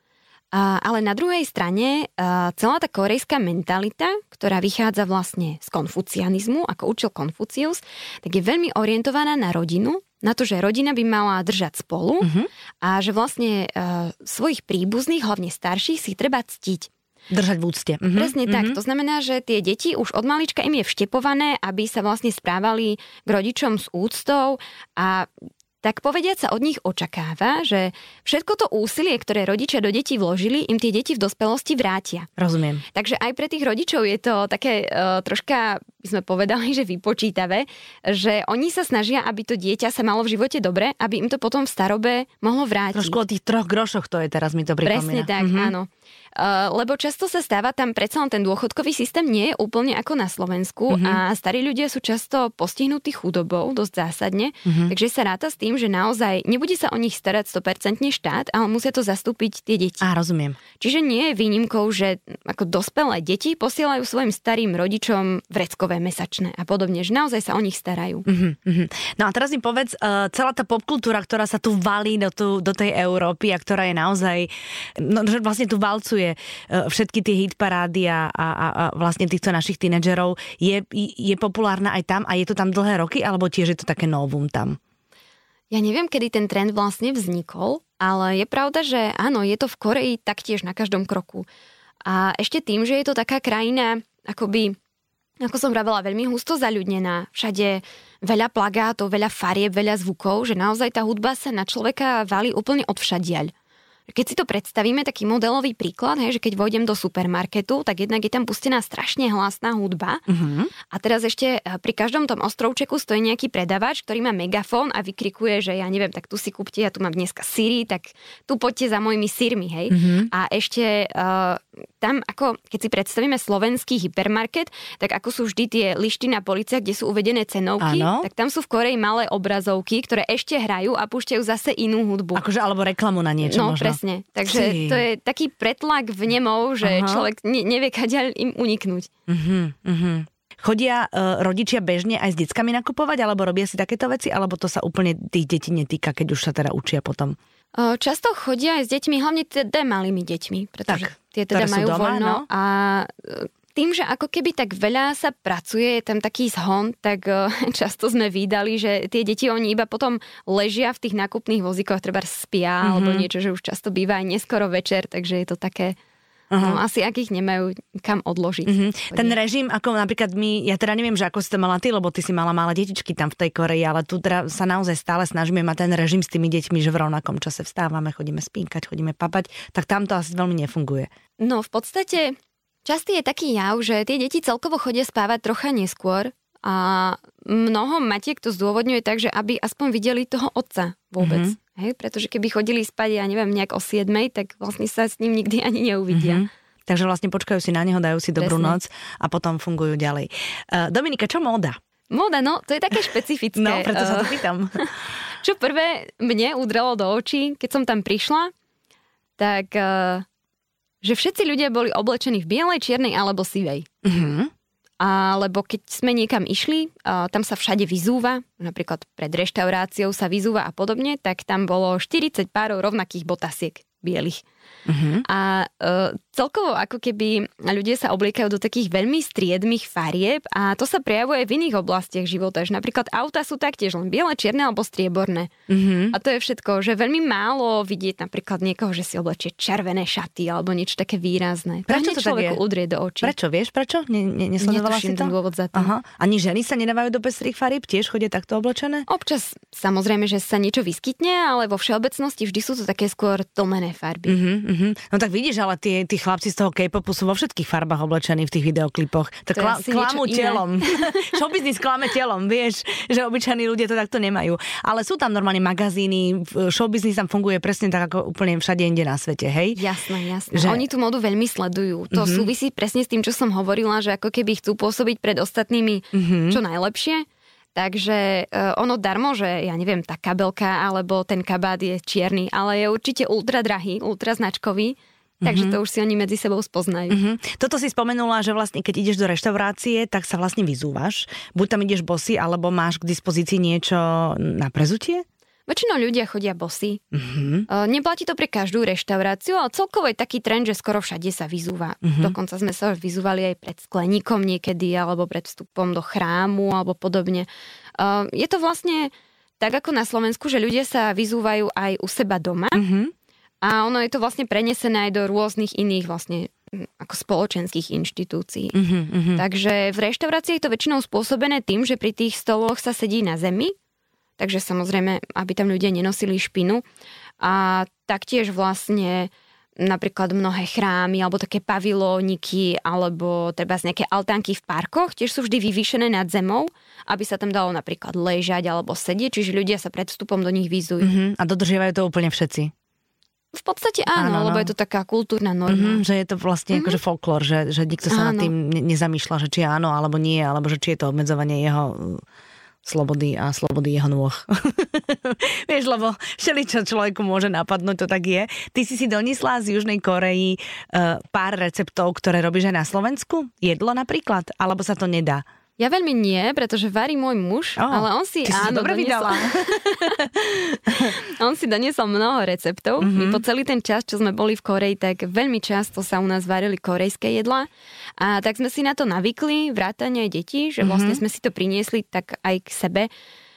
ale na druhej strane celá tá korejská mentalita, ktorá vychádza vlastne z konfucianizmu, ako učil Konfucius, tak je veľmi orientovaná na rodinu, na to, že rodina by mala držať spolu uh-huh. a že vlastne a, svojich príbuzných, hlavne starších, si treba ctiť. Držať v úcte. Uh-huh. Presne uh-huh. tak. To znamená, že tie deti už od malička im je vštepované, aby sa vlastne správali k rodičom s úctou a tak povediať sa od nich očakáva, že všetko to úsilie, ktoré rodičia do detí vložili, im tie deti v dospelosti vrátia. Rozumiem. Takže aj pre tých rodičov je to také uh, troška, by sme povedali, že vypočítavé, že oni sa snažia, aby to dieťa sa malo v živote dobre, aby im to potom v starobe mohlo vrátiť. Trošku o tých troch grošoch to je teraz mi to pripomína. Presne tak, mm-hmm. áno. Uh, lebo často sa stáva tam predsa len ten dôchodkový systém nie je úplne ako na Slovensku mm-hmm. a starí ľudia sú často postihnutí chudobou dosť zásadne, mm-hmm. takže sa ráta s tým, že naozaj nebude sa o nich starať 100% štát, ale musia to zastúpiť tie deti. A rozumiem. Čiže nie je výnimkou, že ako dospelé deti posielajú svojim starým rodičom vreckové mesačné a podobne, že naozaj sa o nich starajú. Mm-hmm. No a teraz mi povedz, uh, celá tá popkultúra, ktorá sa tu valí do, tu, do tej Európy a ktorá je naozaj, no, že vlastne tu valcuje sleduje e, všetky tie hitparády a, a, a vlastne týchto našich tínedžerov, je, je populárna aj tam a je to tam dlhé roky, alebo tiež je to také novum tam? Ja neviem, kedy ten trend vlastne vznikol, ale je pravda, že áno, je to v Koreji taktiež na každom kroku. A ešte tým, že je to taká krajina, akoby, ako som vravela, veľmi husto zaľudnená. Všade veľa plagátov, veľa farieb, veľa zvukov, že naozaj tá hudba sa na človeka valí úplne od všadiaľ. Keď si to predstavíme, taký modelový príklad, hej, že keď vojdem do supermarketu, tak jednak je tam pustená strašne hlasná hudba. Uh-huh. A teraz ešte e, pri každom tom ostrovčeku stojí nejaký predavač, ktorý má megafón a vykrikuje, že ja neviem, tak tu si kúpte, ja tu mám dneska síry, tak tu poďte za mojimi sírmi, hej. Uh-huh. A ešte uh, tam, ako keď si predstavíme slovenský hypermarket, tak ako sú vždy tie lišty na policiach, kde sú uvedené cenovky, ano. tak tam sú v Koreji malé obrazovky, ktoré ešte hrajú a púšťajú zase inú hudbu. Akože alebo reklamu na niečo no, možno. presne. Takže si. to je taký pretlak v nemov, že Aha. človek ne, nevie kadiaľ im uniknúť. Uh-huh, uh-huh. Chodia uh, rodičia bežne aj s deckami nakupovať, alebo robia si takéto veci, alebo to sa úplne tých detí netýka, keď už sa teda učia potom? Často chodia aj s deťmi, hlavne teda malými deťmi, pretože tak, tie teda majú doma, voľno no? a e, tým, že ako keby tak veľa sa pracuje, je tam taký zhon, tak uh, často sme vydali, že tie deti oni iba potom ležia v tých nákupných vozíkoch, treba spia mm-hmm. alebo niečo, že už často býva aj neskoro večer, takže je to také Uh-huh. No, asi akých nemajú kam odložiť. Uh-huh. Ten režim, ako napríklad my, ja teda neviem, že ako si to mala ty, lebo ty si mala malé detičky tam v tej Koreji, ale tu teda sa naozaj stále snažíme mať ten režim s tými deťmi, že v rovnakom čase vstávame, chodíme spínkať, chodíme papať, tak tam to asi veľmi nefunguje. No v podstate Častý je taký jav, že tie deti celkovo chodia spávať trocha neskôr a mnoho matiek to zdôvodňuje tak, že aby aspoň videli toho otca vôbec. Mm-hmm. Hej? Pretože keby chodili spať, ja neviem, nejak o 7, tak vlastne sa s ním nikdy ani neuvidia. Mm-hmm. Takže vlastne počkajú si na neho, dajú si dobrú Presne. noc a potom fungujú ďalej. Uh, Dominika, čo móda? Móda, no, to je také špecifické. No, preto sa to pýtam. čo prvé mne udrelo do očí, keď som tam prišla, tak uh, že všetci ľudia boli oblečení v bielej, čiernej alebo sivej. Mm-hmm. Alebo keď sme niekam išli, tam sa všade vyzúva, napríklad pred reštauráciou sa vyzúva a podobne, tak tam bolo 40 párov rovnakých botasiek bielých. Uh-huh. A uh, celkovo ako keby ľudia sa obliekajú do takých veľmi striedmých farieb a to sa prejavuje v iných oblastiach života. Že napríklad auta sú taktiež len biele, čierne alebo strieborné. Uh-huh. A to je všetko, že veľmi málo vidieť napríklad niekoho, že si oblečie červené šaty alebo niečo také výrazné. Prečo to človeku udrie do očí. Prečo, vieš prečo? Ne, ne, nesledovala si to? dôvod za to. Aha. Ani ženy sa nedávajú do pestrých farieb? Tiež chodia takto oblečené? Občas samozrejme, že sa niečo vyskytne, ale vo všeobecnosti vždy sú to také skôr tlmené farby. Uh-huh, uh-huh. No tak vidíš, ale tí, tí chlapci z toho K-popu sú vo všetkých farbách oblečení v tých videoklipoch. To, to kla, klamú telom. Showbiznis klame telom, vieš, že obyčajní ľudia to takto nemajú. Ale sú tam normálne magazíny, showbiznis tam funguje presne tak ako úplne všade inde na svete, hej? Jasné, jasné. Že... Oni tú modu veľmi sledujú. To uh-huh. súvisí presne s tým, čo som hovorila, že ako keby chcú pôsobiť pred ostatnými uh-huh. čo najlepšie. Takže uh, ono darmo, že ja neviem, tá kabelka alebo ten kabát je čierny, ale je určite ultra drahý, ultra značkový. Takže mm-hmm. to už si oni medzi sebou spoznajú. Mm-hmm. Toto si spomenula, že vlastne keď ideš do reštaurácie, tak sa vlastne vyzúvaš. Buď tam ideš bosy, alebo máš k dispozícii niečo na prezutie? Väčšinou ľudia chodia bosy. Mm-hmm. Neplatí to pre každú reštauráciu, ale celkovo je taký trend, že skoro všade sa vyzúva. Mm-hmm. Dokonca sme sa vyzúvali aj pred skleníkom niekedy, alebo pred vstupom do chrámu, alebo podobne. Je to vlastne tak ako na Slovensku, že ľudia sa vyzúvajú aj u seba doma. Mm-hmm. A ono je to vlastne prenesené aj do rôznych iných vlastne ako spoločenských inštitúcií. Mm-hmm. Takže v reštaurácii je to väčšinou spôsobené tým, že pri tých stoloch sa sedí na zemi takže samozrejme, aby tam ľudia nenosili špinu. A taktiež vlastne napríklad mnohé chrámy alebo také pavilóniky alebo treba z nejaké altánky v parkoch tiež sú vždy vyvýšené nad zemou, aby sa tam dalo napríklad ležať alebo sedieť, čiže ľudia sa pred vstupom do nich vyzujú. Mm-hmm. A dodržiavajú to úplne všetci? V podstate áno, áno lebo no. je to taká kultúrna norma. Mm-hmm, že je to vlastne mm-hmm. akože folklór, že, že nikto sa áno. nad tým nezamýšľa, že či áno alebo nie, alebo že či je to obmedzovanie jeho slobody a slobody jeho nôh. Vieš, lebo všeličo človeku môže napadnúť, to tak je. Ty si si donesla z Južnej Koreji uh, pár receptov, ktoré robíš aj na Slovensku? Jedlo napríklad? Alebo sa to nedá? Ja veľmi nie, pretože varí môj muž, oh, ale on si, ty áno, si dobre doniesol, on si doniesol mnoho receptov. Mm-hmm. My po celý ten čas, čo sme boli v Koreji, tak veľmi často sa u nás varili korejské jedlá. A tak sme si na to navykli, vrátane aj detí, že vlastne mm-hmm. sme si to priniesli tak aj k sebe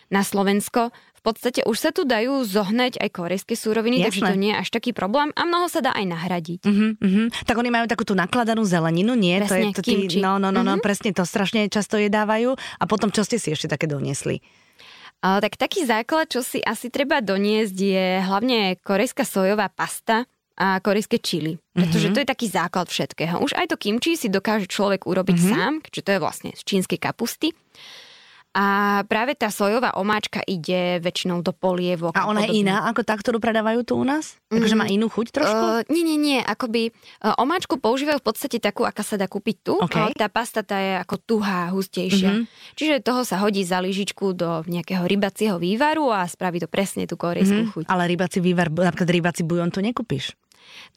na Slovensko podstate už sa tu dajú zohnať aj korejské súroviny, Jasné. takže to nie je až taký problém a mnoho sa dá aj nahradiť. Uh-huh, uh-huh. Tak oni majú takú tú nakladanú zeleninu, nie? Presne, to je, to kimči. no, no, no, uh-huh. no, presne to strašne často jedávajú. A potom čo ste si ešte také doniesli? Uh, tak taký základ, čo si asi treba doniesť, je hlavne korejská sojová pasta. a korejské čili. Pretože mm-hmm. to je taký základ všetkého. Už aj to kimči si dokáže človek urobiť mm-hmm. sám, čiže to je vlastne z čínskej kapusty. A práve tá sojová omáčka ide väčšinou do polievok. A ona je iná ako tá, ktorú predávajú tu u nás? Mm. Takže má inú chuť trošku? Uh, nie, nie, nie. Akoby uh, omáčku používajú v podstate takú, aká sa dá kúpiť tu. Okay. Ale tá pasta tá je ako tuhá, hustejšia. Mm-hmm. Čiže toho sa hodí za lyžičku do nejakého rybacieho vývaru a spraví to presne tú korejskú mm-hmm. chuť. Ale rybací vývar, napríklad rybací bujon tu nekúpiš.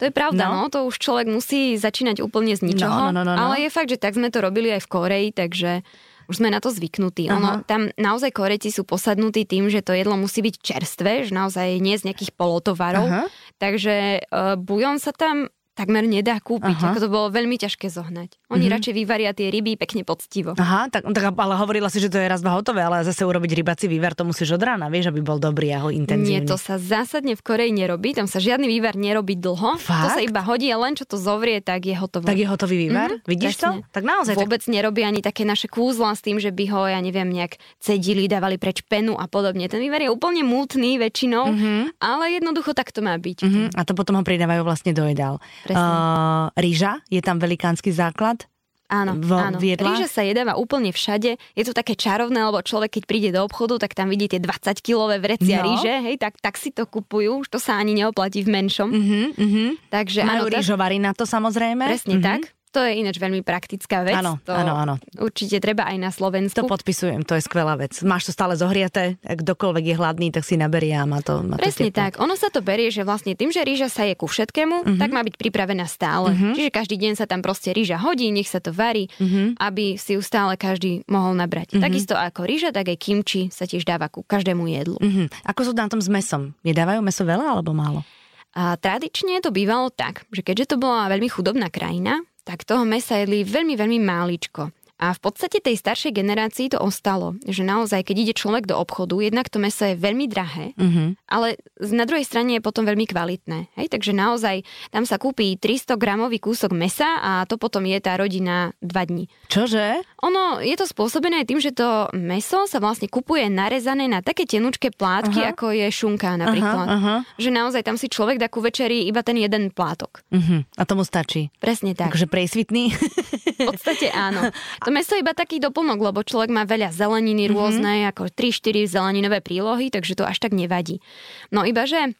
To je pravda, no. no, to už človek musí začínať úplne z ničoho, no, no, no, no. ale je fakt, že tak sme to robili aj v Koreji, takže už sme na to zvyknutí. Aha. Ono, tam naozaj koreci sú posadnutí tým, že to jedlo musí byť čerstvé, že naozaj nie z nejakých polotovarov. Aha. Takže uh, bujon sa tam takmer nedá kúpiť. Aha. Ako to bolo veľmi ťažké zohnať. Oni mm-hmm. radšej vyvaria tie ryby pekne poctivo. Aha, tak, tak ale hovorila si, že to je raz dva hotové, ale zase urobiť rybací vývar to musíš od rána, vieš, aby bol dobrý a ho intenzívny. Nie, to sa zásadne v Koreji nerobí, tam sa žiadny vývar nerobí dlho. Fakt? To sa iba hodí a len čo to zovrie, tak je hotové. Tak je hotový vývar? Mm-hmm, Vidíš presne. to? Tak naozaj. Vôbec tak... nerobí ani také naše kúzla s tým, že by ho, ja neviem, nejak cedili, dávali preč penu a podobne. Ten vývar je úplne mútny väčšinou, mm-hmm. ale jednoducho tak to má byť. Mm-hmm. A to potom ho pridávajú vlastne do jedál. Presne. Uh, rýža je tam velikánsky základ. Áno, v, áno. V Rýža sa jedáva úplne všade. Je to také čarovné, lebo človek, keď príde do obchodu, tak tam vidí tie 20-kilové vrecia no. rýže, hej, tak, tak si to kupujú, už to sa ani neoplatí v menšom. Uh-huh, uh-huh. Takže, Majú áno, rýžovary na to samozrejme. Presne uh-huh. tak. To je ináč veľmi praktická vec. Áno, to áno, áno. Určite treba aj na Slovensku. To podpisujem, to je skvelá vec. Máš to stále zohriaté, ak kdokoľvek je hladný, tak si naberie a má to má Presne to tak. Ono sa to berie, že vlastne tým, že rýža sa je ku všetkému, uh-huh. tak má byť pripravená stále. Uh-huh. Čiže každý deň sa tam proste rýža hodí, nech sa to varí, uh-huh. aby si ju stále každý mohol nabrať. Uh-huh. Takisto ako rýža, tak aj kimči sa tiež dáva ku každému jedlu. Uh-huh. Ako sú na tom s mesom? Jedávajú meso veľa alebo málo? A tradične to bývalo tak, že keďže to bola veľmi chudobná krajina, tak toho mesa jedli veľmi, veľmi máličko. A v podstate tej staršej generácii to ostalo, že naozaj, keď ide človek do obchodu, jednak to meso je veľmi drahé, mm-hmm. ale na druhej strane je potom veľmi kvalitné. Hej? Takže naozaj tam sa kúpi 300 gramový kúsok mesa a to potom je tá rodina dva dní. Čože? Ono, je to spôsobené tým, že to meso sa vlastne kupuje narezané na také tenučké plátky, aha. ako je šunka napríklad. Aha, aha. Že naozaj tam si človek dá ku večeri iba ten jeden plátok. Uh-huh. A tomu stačí. Presne tak. Takže presvitný? V podstate áno. To meso je iba taký doplnok, lebo človek má veľa zeleniny mm-hmm. rôzne, ako 3-4 zeleninové prílohy, takže to až tak nevadí. No iba, že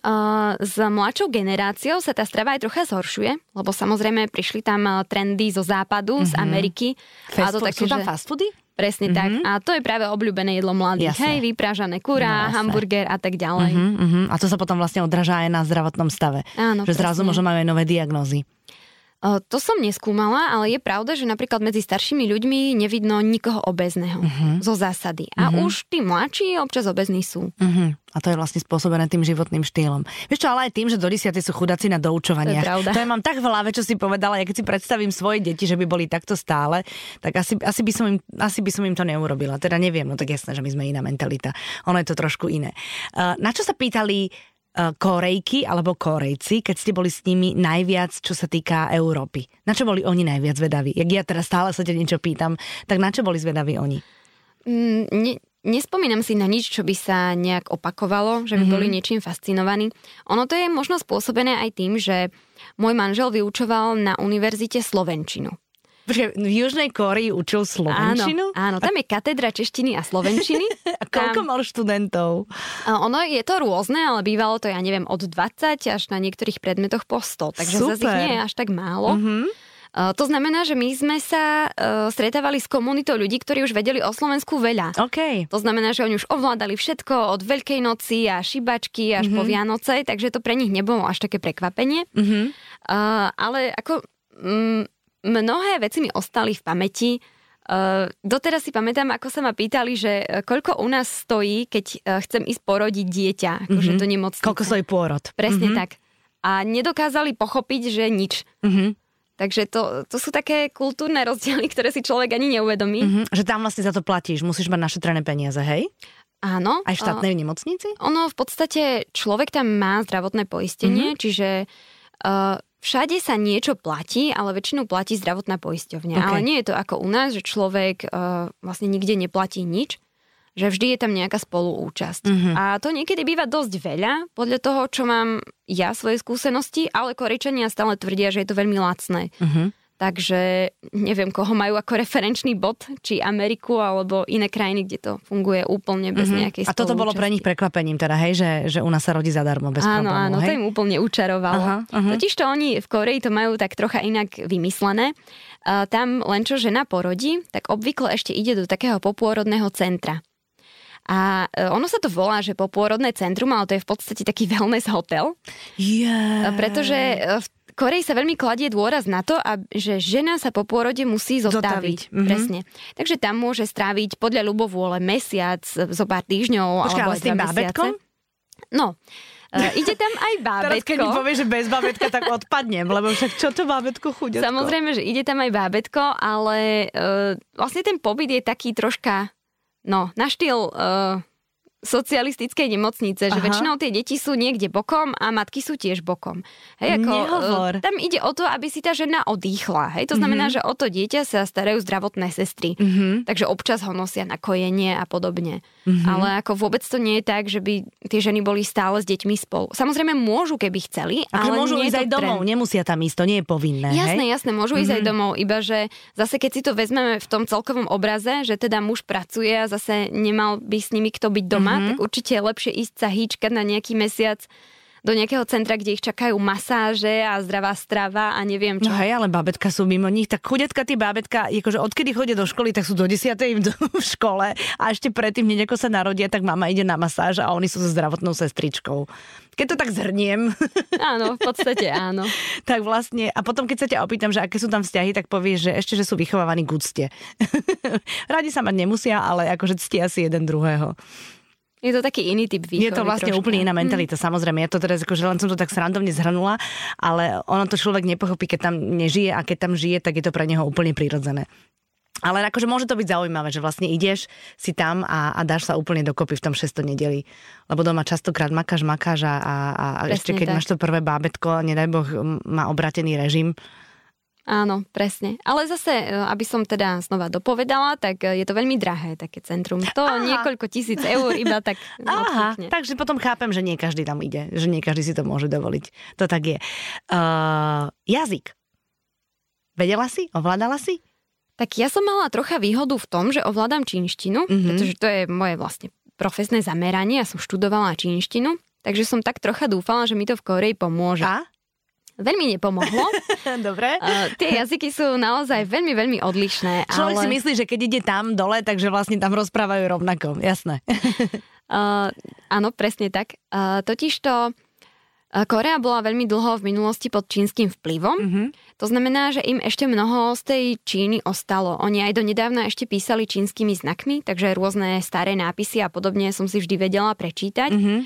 Uh, s mladšou generáciou sa tá strava aj trocha zhoršuje, lebo samozrejme prišli tam trendy zo západu, mm-hmm. z mhm. Ameriky. Fast a to také, sú tam že... fast foody? Presne mm-hmm. tak. A to je práve obľúbené jedlo mladých. Jasne. Hej, vyprážané kura, no, hamburger a tak ďalej. Mm-hmm, mm-hmm. A to sa potom vlastne odražá aj na zdravotnom stave. Áno, že presne. zrazu možno máme nové diagnózy. To som neskúmala, ale je pravda, že napríklad medzi staršími ľuďmi nevidno nikoho obezného uh-huh. zo zásady. A uh-huh. už tí mladší občas obezní sú. Uh-huh. A to je vlastne spôsobené tým životným štýlom. Vieš čo, ale aj tým, že do desiaty sú chudáci na doučovanie. To je pravda. To je mám tak v hlave, čo si povedala, ja keď si predstavím svoje deti, že by boli takto stále, tak asi, asi, by som im, asi by som im to neurobila. Teda neviem, no tak jasné, že my sme iná mentalita. Ono je to trošku iné. Na čo sa pýtali Korejky alebo Korejci, keď ste boli s nimi najviac, čo sa týka Európy? Na čo boli oni najviac zvedaví? Jak ja teraz stále sa ťa niečo pýtam, tak na čo boli zvedaví oni? Mm, ne, nespomínam si na nič, čo by sa nejak opakovalo, že by mm-hmm. boli niečím fascinovaní. Ono to je možno spôsobené aj tým, že môj manžel vyučoval na univerzite Slovenčinu. Počkej, v Južnej Kórii učil slovenčinu? Áno, áno, tam je katedra češtiny a slovenčiny. a koľko tam... mal študentov? Ono je to rôzne, ale bývalo to, ja neviem, od 20 až na niektorých predmetoch po 100, takže Super. zase ich nie je až tak málo. Mm-hmm. To znamená, že my sme sa uh, stretávali s komunitou ľudí, ktorí už vedeli o Slovensku veľa. Okay. To znamená, že oni už ovládali všetko od Veľkej noci a šibačky až mm-hmm. po mhm. Vianoce, takže to pre nich nebolo až také prekvapenie. Mm-hmm. Uh, ale ako... Um, mnohé veci mi ostali v pamäti. Uh, doteraz si pamätám, ako sa ma pýtali, že uh, koľko u nás stojí, keď uh, chcem ísť porodiť dieťa, akože mm-hmm. to nemocnice. Koľko stojí pôrod. Presne mm-hmm. tak. A nedokázali pochopiť, že nič. Mm-hmm. Takže to, to sú také kultúrne rozdiely, ktoré si človek ani neuvedomí. Mm-hmm. Že tam vlastne za to platíš, musíš mať našetrené peniaze, hej? Áno. Aj v štátnej uh, nemocnici? Ono v podstate človek tam má zdravotné poistenie, mm-hmm. čiže uh, Všade sa niečo platí, ale väčšinu platí zdravotná poisťovňa. Okay. Ale nie je to ako u nás, že človek uh, vlastne nikde neplatí nič. že vždy je tam nejaká spoluúčasť. Mm-hmm. A to niekedy býva dosť veľa, podľa toho, čo mám ja svoje skúsenosti, ale Korejčania stále tvrdia, že je to veľmi lacné. Mm-hmm. Takže neviem, koho majú ako referenčný bod, či Ameriku alebo iné krajiny, kde to funguje úplne bez mm-hmm. nejakej A toto bolo pre nich prekvapením teda, hej, že, že u nás sa rodí zadarmo bez áno, problémov, Áno, hej? to im úplne učarovalo. Aha, aha. Totiž to oni v Koreji to majú tak trocha inak vymyslené. Uh, tam len čo žena porodí, tak obvykle ešte ide do takého popôrodného centra. A e, ono sa to volá, že popôrodné centrum, ale to je v podstate taký wellness hotel. Yeah. Pretože v Koreji sa veľmi kladie dôraz na to, že žena sa po pôrode musí zostaviť. Mm-hmm. Presne. Takže tam môže stráviť podľa ľubovôle mesiac, zo pár týždňov Počkaj, alebo ale s tým bábetkom? No, Uh, ide tam aj bábetko. Teraz keď mi povieš, že bez bábetka, tak odpadnem, lebo však čo to bábetko chudetko? Samozrejme, že ide tam aj bábetko, ale uh, vlastne ten pobyt je taký troška, no, na štýl... Uh, socialistickej nemocnice, že Aha. väčšinou tie deti sú niekde bokom a matky sú tiež bokom. Hej, ako, Nehovor. Tam ide o to, aby si tá žena odýchla. Hej, to znamená, mm-hmm. že o to dieťa sa starajú zdravotné sestry. Mm-hmm. Takže občas ho nosia na kojenie a podobne. Mm-hmm. Ale ako vôbec to nie je tak, že by tie ženy boli stále s deťmi spolu. Samozrejme môžu, keby chceli, ale môžu nie ísť aj domov, trend. nemusia tam ísť, to nie je povinné. Jasné, hej? jasné, môžu mm-hmm. ísť aj mhm. domov, iba že zase keď si to vezmeme v tom celkovom obraze, že teda muž pracuje a zase nemal by s nimi kto byť doma, mm-hmm. Tak určite je lepšie ísť sa hýčkať na nejaký mesiac do nejakého centra, kde ich čakajú masáže a zdravá strava a neviem čo. No hej, ale bábetka sú mimo nich, tak chudetka tí bábetka, akože odkedy chodia do školy, tak sú do 10. v škole a ešte predtým, ako sa narodia, tak mama ide na masáž a oni sú so zdravotnou sestričkou. Keď to tak zhrniem. Áno, v podstate áno. tak vlastne, a potom keď sa ťa opýtam, že aké sú tam vzťahy, tak povieš, že ešte, že sú vychovávaní k úcte. Radi sa mať nemusia, ale akože ctia si jeden druhého. Je to taký iný typ výchovy. Je to vlastne troška. úplne iná mentalita, mm. samozrejme. Ja to teraz, akože len som to tak srandovne zhrnula, ale ono to človek nepochopí, keď tam nežije a keď tam žije, tak je to pre neho úplne prirodzené. Ale akože môže to byť zaujímavé, že vlastne ideš si tam a, a dáš sa úplne dokopy v tom 600 nedeli. Lebo doma častokrát makáš, makáš a, a, a ešte keď tak. máš to prvé bábetko, nedaj Boh, má obratený režim, Áno, presne. Ale zase, e, aby som teda znova dopovedala, tak e, je to veľmi drahé také centrum. To Aha. niekoľko tisíc eur iba tak Aha, takže potom chápem, že nie každý tam ide, že nie každý si to môže dovoliť. To tak je. Uh, jazyk. Vedela si? Ovládala si? Tak ja som mala trocha výhodu v tom, že ovládam čínštinu, mm-hmm. pretože to je moje vlastne profesné zameranie. Ja som študovala čínštinu, takže som tak trocha dúfala, že mi to v Koreji pomôže. A? Veľmi nepomohlo. Dobre. Uh, tie jazyky sú naozaj veľmi, veľmi odlišné. Človek ale... si myslí, že keď ide tam dole, takže vlastne tam rozprávajú rovnako. Jasné. uh, áno, presne tak. Uh, totižto Korea bola veľmi dlho v minulosti pod čínskym vplyvom. Mm-hmm. To znamená, že im ešte mnoho z tej Číny ostalo. Oni aj do nedávna ešte písali čínskymi znakmi, takže rôzne staré nápisy a podobne som si vždy vedela prečítať. Mm-hmm.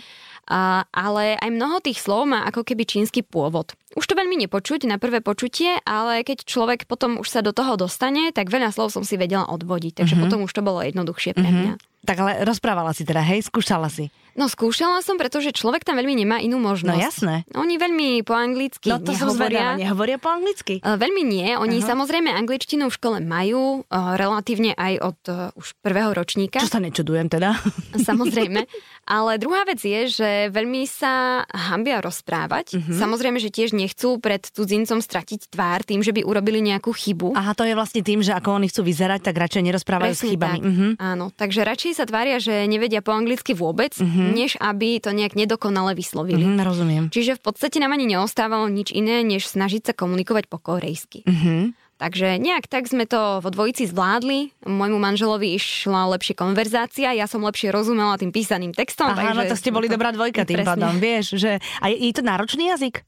A, ale aj mnoho tých slov má ako keby čínsky pôvod. Už to veľmi nepočuť na prvé počutie, ale keď človek potom už sa do toho dostane, tak veľa slov som si vedela odvodiť, takže mm-hmm. potom už to bolo jednoduchšie pre mhm. mňa. Mm-hmm. Tak ale rozprávala si teda, hej, skúšala si. No skúšala som, pretože človek tam veľmi nemá inú možnosť. No jasné. Oni veľmi po anglicky no, to nehovoria. Som zvedala, nehovoria po anglicky? Uh, veľmi nie. Oni uh-huh. samozrejme angličtinu v škole majú, uh, relatívne aj od uh, už prvého ročníka. Čo sa nečudujem teda. Samozrejme. Ale druhá vec je, že veľmi sa hambia rozprávať. Uh-huh. Samozrejme, že tiež nechcú pred cudzincom stratiť tvár tým, že by urobili nejakú chybu. Aha, to je vlastne tým, že ako oni chcú vyzerať, tak radšej nerozprávajú Presne s chybami. Tak. Uh-huh. Áno, takže radšej sa tvária, že nevedia po anglicky vôbec, uh-huh. než aby to nejak nedokonale vyslovili. Uh-huh, rozumiem. Čiže v podstate nám ani neostávalo nič iné, než snažiť sa komunikovať po korejsky. Uh-huh. Takže nejak tak sme to vo dvojici zvládli. Môjmu manželovi išla lepšie konverzácia, ja som lepšie rozumela tým písaným textom. Aha, takže no to ste boli dobrá dvojka tým presne. pádom, vieš. Že... A je, je to náročný jazyk?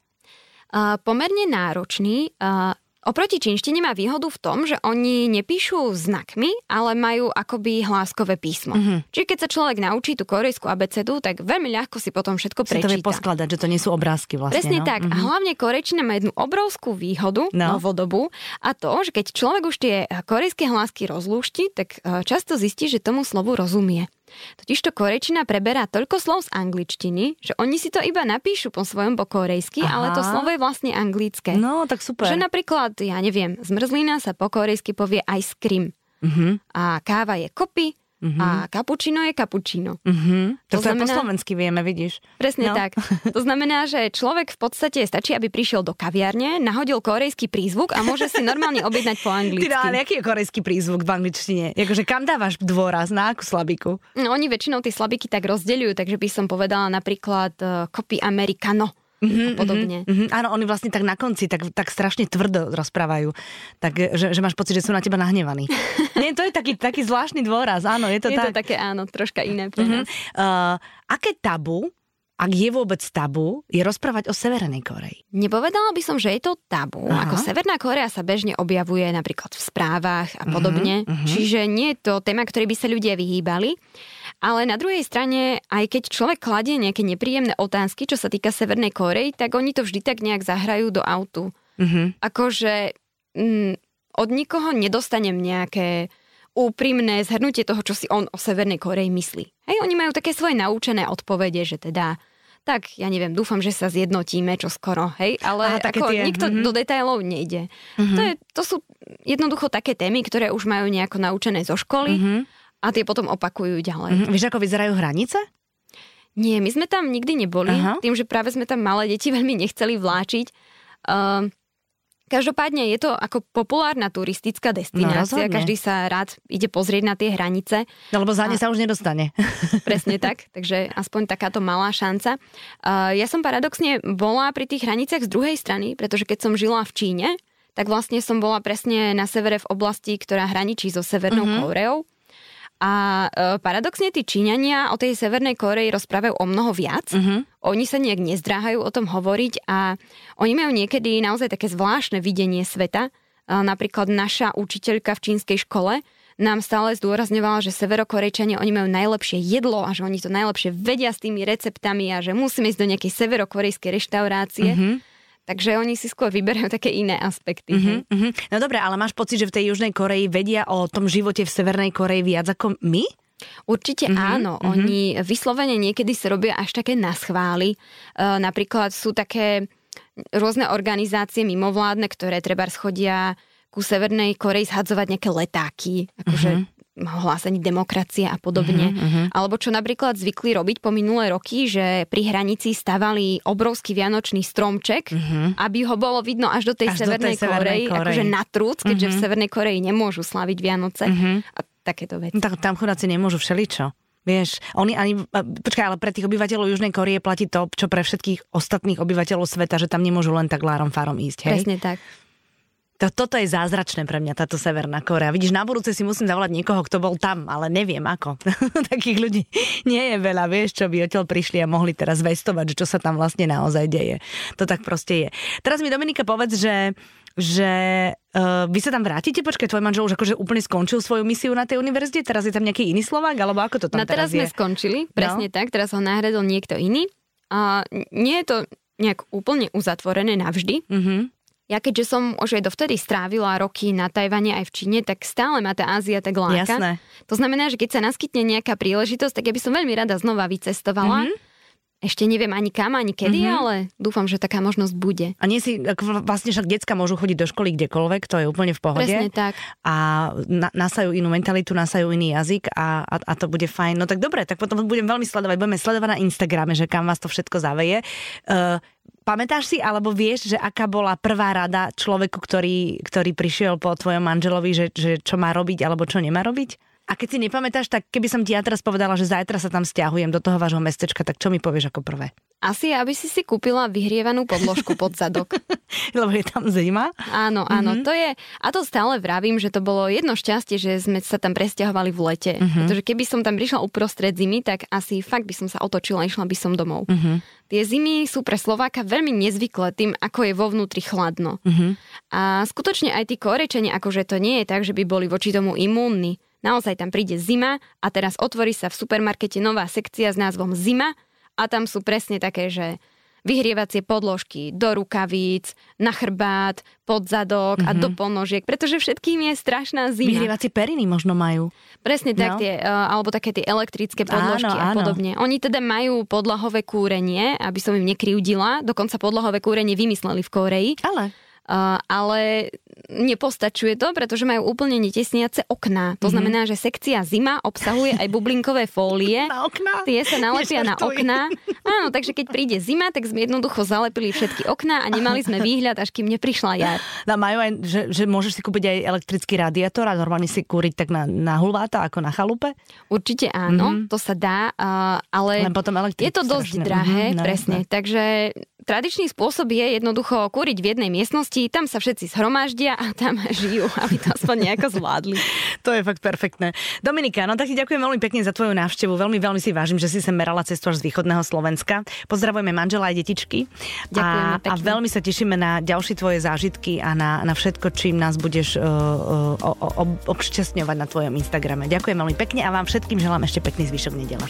Pomerne náročný. Oproti čínštine má výhodu v tom, že oni nepíšu znakmi, ale majú akoby hláskové písmo. Mm-hmm. Čiže keď sa človek naučí tú korejskú abecedu, tak veľmi ľahko si potom všetko prečíta. Si to vie poskladať, že to nie sú obrázky vlastne. Presne no? tak. Mm-hmm. A hlavne korejčina má jednu obrovskú výhodu, no. novodobu, a to, že keď človek už tie korejské hlásky rozlúšti, tak eh, často zistí, že tomu slovu rozumie. Totižto korejčina preberá toľko slov z angličtiny, že oni si to iba napíšu po svojom po korejsky, Aha. ale to slovo je vlastne anglické. No, tak super. Že napríklad, ja neviem, zmrzlina sa po korejsky povie ice cream. Uh-huh. A káva je kopy Uh-huh. A kapučino je kapučino. Uh-huh. To, to znamená, po slovensky vieme, vidíš. Presne no. tak. To znamená, že človek v podstate stačí, aby prišiel do kaviarne, nahodil korejský prízvuk a môže si normálne objednať po anglicky. Ty, ale aký je korejský prízvuk v angličtine? Jakože kam dávaš dôraz? Na akú slabiku? No, oni väčšinou tie slabiky tak rozdeľujú, takže by som povedala napríklad uh, copy americano mm-hmm, a podobne. Mm-hmm. Áno, oni vlastne tak na konci tak, tak strašne tvrdo rozprávajú, tak, že, že máš pocit, že sú na teba nahnevaní. Nie, to je taký, taký zvláštny dôraz, áno, je to je tak. Je to také, áno, troška iné pre mm-hmm. Uh, aké tabu ak je vôbec tabu, je rozprávať o Severnej Koreji. Nepovedala by som, že je to tabu. Aha. Ako Severná Korea sa bežne objavuje napríklad v správach a podobne. Uh-huh, uh-huh. Čiže nie je to téma, ktorej by sa ľudia vyhýbali. Ale na druhej strane, aj keď človek kladie nejaké nepríjemné otázky, čo sa týka Severnej Korei, tak oni to vždy tak nejak zahrajú do autu. Uh-huh. Akože mm, od nikoho nedostanem nejaké úprimné zhrnutie toho, čo si on o Severnej Koreji myslí. Hej, oni majú také svoje naučené odpovede, že teda tak ja neviem, dúfam, že sa zjednotíme čo skoro, hej, ale Aha, ako tie, nikto mm-hmm. do detailov nejde. Mm-hmm. To, je, to sú jednoducho také témy, ktoré už majú nejako naučené zo školy mm-hmm a tie potom opakujú ďalej. Mm-hmm. Vieš, ako vyzerajú hranice? Nie, my sme tam nikdy neboli, Aha. tým, že práve sme tam malé deti veľmi nechceli vláčiť. Uh, Každopádne je to ako populárna turistická destinácia. No, Každý sa rád ide pozrieť na tie hranice. No, lebo za ne a... sa už nedostane. Presne tak, takže aspoň takáto malá šanca. Uh, ja som paradoxne bola pri tých hraniciach z druhej strany, pretože keď som žila v Číne, tak vlastne som bola presne na severe v oblasti, ktorá hraničí so Severnou uh-huh. Kóreou. A e, paradoxne tí Číňania o tej Severnej Koreji rozprávajú o mnoho viac. Uh-huh. Oni sa nejak nezdráhajú o tom hovoriť a oni majú niekedy naozaj také zvláštne videnie sveta. E, napríklad naša učiteľka v čínskej škole nám stále zdôrazňovala, že severokorejčania oni majú najlepšie jedlo a že oni to najlepšie vedia s tými receptami a že musíme ísť do nejakej severokorejskej reštaurácie. Uh-huh. Takže oni si skôr vyberajú také iné aspekty. Uh-huh, uh-huh. No dobre, ale máš pocit, že v tej Južnej Koreji vedia o tom živote v Severnej Koreji viac ako my? Určite uh-huh, áno. Uh-huh. Oni vyslovene niekedy sa robia až také naschvály. Uh, napríklad sú také rôzne organizácie mimovládne, ktoré treba schodia ku Severnej Koreji zhadzovať nejaké letáky. Akože uh-huh hlásení demokracie a podobne. Uh-huh, uh-huh. Alebo čo napríklad zvykli robiť po minulé roky, že pri hranici stavali obrovský vianočný stromček, uh-huh. aby ho bolo vidno až do tej až Severnej, do tej Koreji, Koreji, akože na trúc, keďže uh-huh. v Severnej Koreji nemôžu slaviť Vianoce uh-huh. a takéto veci. No, tak tam chudáci nemôžu všeličo. Vieš, oni ani, počkaj, ale pre tých obyvateľov Južnej Korie platí to, čo pre všetkých ostatných obyvateľov sveta, že tam nemôžu len tak lárom farom ísť, hej? Presne tak. To, toto je zázračné pre mňa, táto Severná Korea. Vidíš, na budúce si musím zavolať niekoho, kto bol tam, ale neviem ako. Takých ľudí nie je veľa, vieš, čo by odtiaľ prišli a mohli teraz vestovať, že čo sa tam vlastne naozaj deje. To tak proste je. Teraz mi Dominika povedz, že že uh, vy sa tam vrátite? Počkaj, tvoj manžel už akože úplne skončil svoju misiu na tej univerzite? Teraz je tam nejaký iný Slovák? Alebo ako to tam no, teraz, teraz sme skončili, presne no. tak. Teraz ho nahradil niekto iný. A nie je to nejak úplne uzatvorené navždy. Mm-hmm. Ja keďže som už aj dovtedy strávila roky na Tajvane aj v Číne, tak stále ma tá Ázia tak láka. Jasné. To znamená, že keď sa naskytne nejaká príležitosť, tak ja by som veľmi rada znova vycestovala. Mm-hmm. Ešte neviem ani kam, ani kedy, mm-hmm. ale dúfam, že taká možnosť bude. A nie si, vlastne však decka môžu chodiť do školy kdekoľvek, to je úplne v pohode. Presne tak. A na, nasajú inú mentalitu, nasajú iný jazyk a, a, a to bude fajn. No tak dobre, tak potom budem veľmi sledovať, budeme sledovať na Instagrame, že kam vás to všetko zaveje. Uh, Pamätáš si, alebo vieš, že aká bola prvá rada človeku, ktorý, ktorý prišiel po tvojom manželovi, že, že čo má robiť alebo čo nemá robiť? A keď si nepamätáš, tak keby som ti ja teraz povedala, že zajtra sa tam stiahujem do toho vášho mestečka, tak čo mi povieš ako prvé? Asi, aby si si kúpila vyhrievanú podložku pod zadok. Lebo je tam zima? Áno, áno, mm-hmm. to je, a to stále vravím, že to bolo jedno šťastie, že sme sa tam presťahovali v lete. Mm-hmm. Pretože keby som tam prišla uprostred zimy, tak asi fakt by som sa otočila a išla by som domov. Mm-hmm. Tie zimy sú pre Slováka veľmi nezvyklé tým, ako je vo vnútri chladno. Mm-hmm. A skutočne aj tí korečenia, akože to nie je tak, že by boli voči tomu imúnni. Naozaj tam príde zima a teraz otvorí sa v supermarkete nová sekcia s názvom Zima a tam sú presne také, že vyhrievacie podložky do rukavíc, na chrbát, pod zadok mm-hmm. a do mhm. ponožiek, pretože všetkým je strašná zima. Vyhrievacie periny možno majú. Presne tak, no. tie, uh, alebo také tie elektrické podložky áno, a podobne. Áno. Oni teda majú podlahové kúrenie, aby som im nekryudila, dokonca podlahové kúrenie vymysleli v Koreji. Ale Uh, ale nepostačuje to, pretože majú úplne netesniace okná. To mm-hmm. znamená, že sekcia zima obsahuje aj bublinkové fólie. Na okná? Tie sa nalepia na okná. Áno, takže keď príde zima, tak sme jednoducho zalepili všetky okná a nemali sme výhľad, až kým neprišla jar. No, majú aj, že, že môžeš si kúpiť aj elektrický radiátor a normálne si kúriť tak na, na hulváta ako na chalupe? Určite áno, mm-hmm. to sa dá, uh, ale Len potom je to dosť strašne. drahé, mm-hmm, presne. No. Takže tradičný spôsob je jednoducho kúriť v jednej miestnosti, tam sa všetci zhromaždia a tam žijú, aby to aspoň nejako zvládli. to je fakt perfektné. Dominika, no tak ti ďakujem veľmi pekne za tvoju návštevu. Veľmi, veľmi si vážim, že si sem merala cestu až z východného Slovenska. Pozdravujeme manžela aj detičky. A, a veľmi sa tešíme na ďalšie tvoje zážitky a na, na všetko, čím nás budeš uh, uh, obšťastňovať na tvojom Instagrame. Ďakujem veľmi pekne a vám všetkým želám ešte pekný zvyšok nedela.